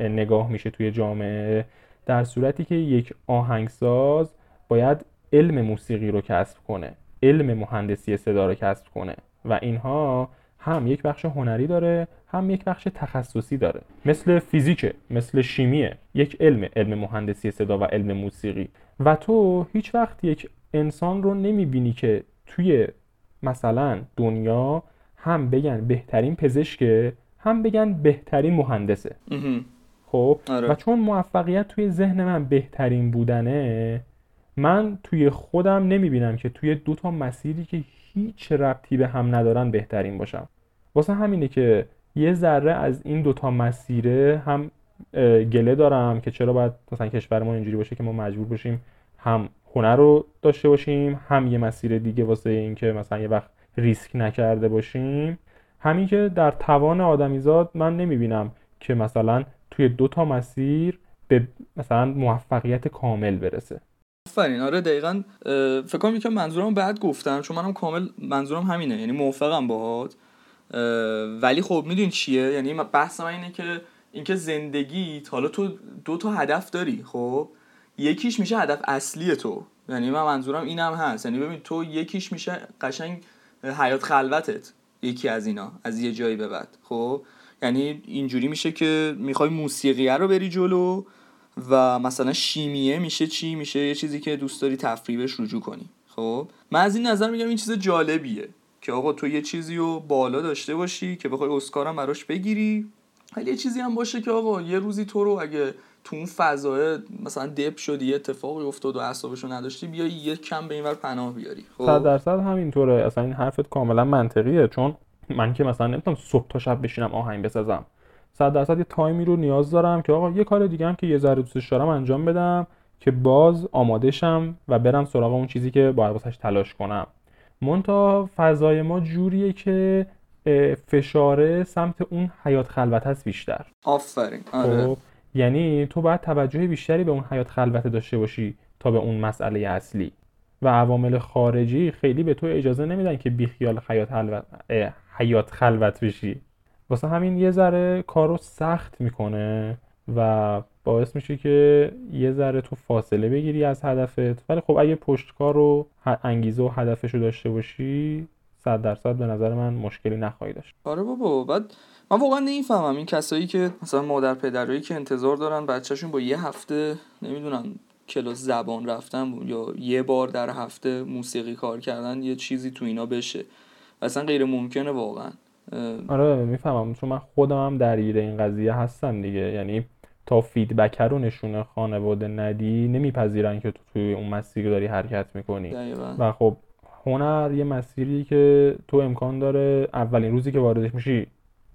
Speaker 2: نگاه میشه توی جامعه در صورتی که یک آهنگساز باید علم موسیقی رو کسب کنه علم مهندسی صدا رو کسب کنه. و اینها هم یک بخش هنری داره هم یک بخش تخصصی داره. مثل فیزیکه مثل شیمیه. یک علم علم مهندسی صدا و علم موسیقی. و تو هیچ وقت یک انسان رو نمی‌بینی که توی مثلا دنیا هم بگن بهترین پزشکه هم بگن بهترین مهندسه. خب؟ آره. و چون موفقیت توی ذهن من بهترین بودنه من توی خودم نمی‌بینم که توی دو تا مسیری که هیچ ربطی به هم ندارن بهترین باشم. واسه همینه که یه ذره از این دوتا مسیره هم گله دارم که چرا باید مثلا کشور ما اینجوری باشه که ما مجبور باشیم هم هنر رو داشته باشیم هم یه مسیر دیگه واسه اینکه مثلا یه وقت ریسک نکرده باشیم. همین که در توان آدمیزاد من نمی‌بینم که مثلا توی دو تا مسیر به مثلا موفقیت کامل برسه.
Speaker 1: آفرین. آره دقیقا فکر کنم یکم منظورم بعد گفتم چون منم کامل منظورم همینه. یعنی موافقم باهات. ولی خب می‌دونی چیه؟ یعنی بحث من اینه که اینکه زندگی حالا تو دو تا هدف داری خب؟ یکیش میشه هدف اصلی تو. یعنی من منظورم اینم هست. یعنی ببین تو یکیش میشه قشنگ حیات خلوتت یکی از اینا از یه جایی به بعد خب؟ یعنی اینجوری میشه که می‌خوای موسیقیه رو بری جلو و مثلا شیمیه میشه چی؟ میشه یه چیزی که دوست داری تفریبش رجوع کنی خب؟ من از این نظر میگم این چیز جالبیه. که آقا تو یه چیزی رو بالا داشته باشی که بخوای اسکارم براش بگیری. ولی یه چیزی هم باشه که آقا یه روزی تو رو اگه تو اون فضای مثلا دپ شدی اتفاقی افتاد و اعصابشو نداشتی بیای یه کم به اینور پناه بیاری.
Speaker 2: خب. صد درصد همینطوره. اصلا این حرفت کاملا منطقیه. چون من که مثلا نمی‌تونم صبح تا شب بشینم آهنگ بسازم. صد درصد یه تایمی رو نیاز دارم که آقا یه کار دیگه هم که یه ذره دوستش دارم انجام بدم که باز آماده شم و برم سراغ اون چیزی که باید واسش تلاش کنم. مونتا فضای ما جوریه که فشاره سمت اون حیات خلوت هست بیشتر.
Speaker 1: آفرین. آره. خب
Speaker 2: یعنی تو باید توجه بیشتری به اون حیات خلوت داشته باشی تا به اون مسئله اصلی. و عوامل خارجی خیلی به تو اجازه نمیدن که بیخیال حیات, خلوت حیات خلوت بشی. واسه همین یه ذره کار رو سخت می‌کنه. و باعث میشه که یه ذره تو فاصله بگیری از هدفت. ولی خب اگه پشتکار رو انگیزه و هدفش رو داشته باشی صد درصد به نظر من مشکلی نخواهی داشت.
Speaker 1: آره بابا بعد من واقعا نمی‌فهمم. این کسایی که مثلا مادر پدرایی که انتظار دارن بچهشون با یه هفته نمی‌دونم کلاس زبان رفتن یا یه بار در هفته موسیقی کار کردن یه چیزی تو اینا بشه. اصلا غیر ممکنه واقعا
Speaker 2: آره می‌فهمم. چون من خودم هم درگیر این قضیه هستم دیگه. یعنی تا فیدبک رو نشونه خانواده ندی نمیپذیرن که تو توی اون مسیر داری حرکت می‌کنی. و خب هنر یه مسیری که تو امکان داره اولین روزی که واردش میشی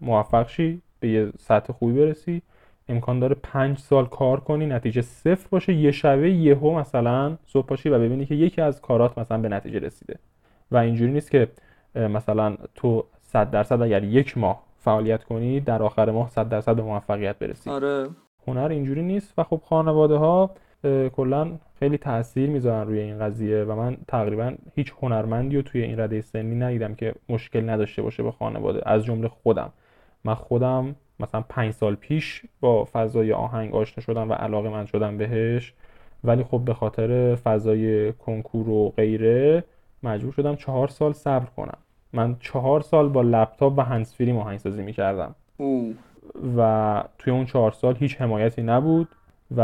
Speaker 2: موفق شی به یه سطح خوبی برسی. امکان داره پنج سال کار کنی نتیجه صفر باشه. یه شبه یهو مثلا صبح پاشی و ببینی که یکی از کارات مثلا به نتیجه رسیده. و اینجوری نیست که مثلا تو صد درصد اگر یک ماه فعالیت کنی در آخر ماه صد درصد به موفقیت برسی.
Speaker 1: آره.
Speaker 2: هنر اینجوری نیست و خب خانواده ها کلا خیلی تاثیر می‌ذارن روی این قضیه و من تقریبا هیچ هنرمندی رو توی این رده سنی ندیدم که مشکل نداشته باشه با خانواده از جمله خودم. من خودم مثلا پنج سال پیش با فضای آهنگ آشنا شدم و علاقه من شدم بهش ولی خب به خاطر فضای کنکور و غیره مجبور شدم چهار سال صبر کنم. من چهار سال با لپتاپ و هنسفری آهنگسازی می‌کردم. و توی اون چهار سال هیچ حمایتی نبود و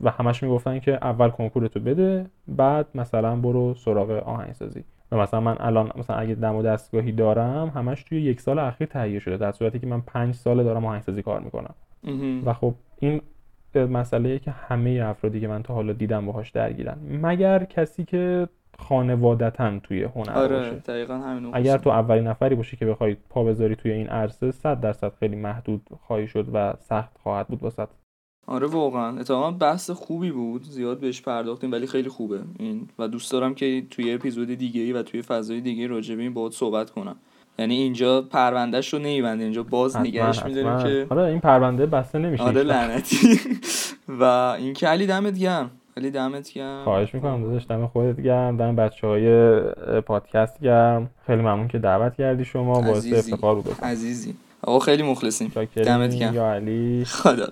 Speaker 2: و همش می‌گفتن که اول کنکورتو بده بعد مثلا برو سراغ آهنگسازی. و مثلا من الان مثلا اگه دم و دستگاهی دارم همش توی یک سال اخیر تهیه شده در صورتی که من پنج ساله دارم آهنگسازی کار می‌کنم. و خب این مسئله که همه افرادی که من تا حالا دیدم باهاش درگیرن. مگر کسی که خانوادتا توی هنر
Speaker 1: آره،
Speaker 2: باشه.
Speaker 1: دقیقا همین
Speaker 2: اگر تو اولین نفری باشی که بخوای پا بذاری توی این عرصه صد درصد خیلی محدود خواهی شد و سخت خواهد بود واسه.
Speaker 1: آره واقعا. اتفاقا بحث خوبی بود. زیاد بهش پرداختیم ولی خیلی خوبه. این و دوست دارم که توی اپیزود دیگه ای و توی فضای دیگه راجع به این باهات صحبت کنم. یعنی اینجا پروندهش رو نمیبنده اینجا باز نگهش میداریم که
Speaker 2: آره این پرونده بسته نمیشه
Speaker 1: آره لعنتی. و این که علی دمت گرم. علی دمت گرم.
Speaker 2: خواهش می‌کنم داداش دم خودت گرم دم بچه های پادکست گرم. خیلی ممنون که دعوت کردی شما باعث افتخار بود.
Speaker 1: عزیزی. آقا خیلی مخلصیم. دمت گرم.
Speaker 2: یا علی.
Speaker 1: خدا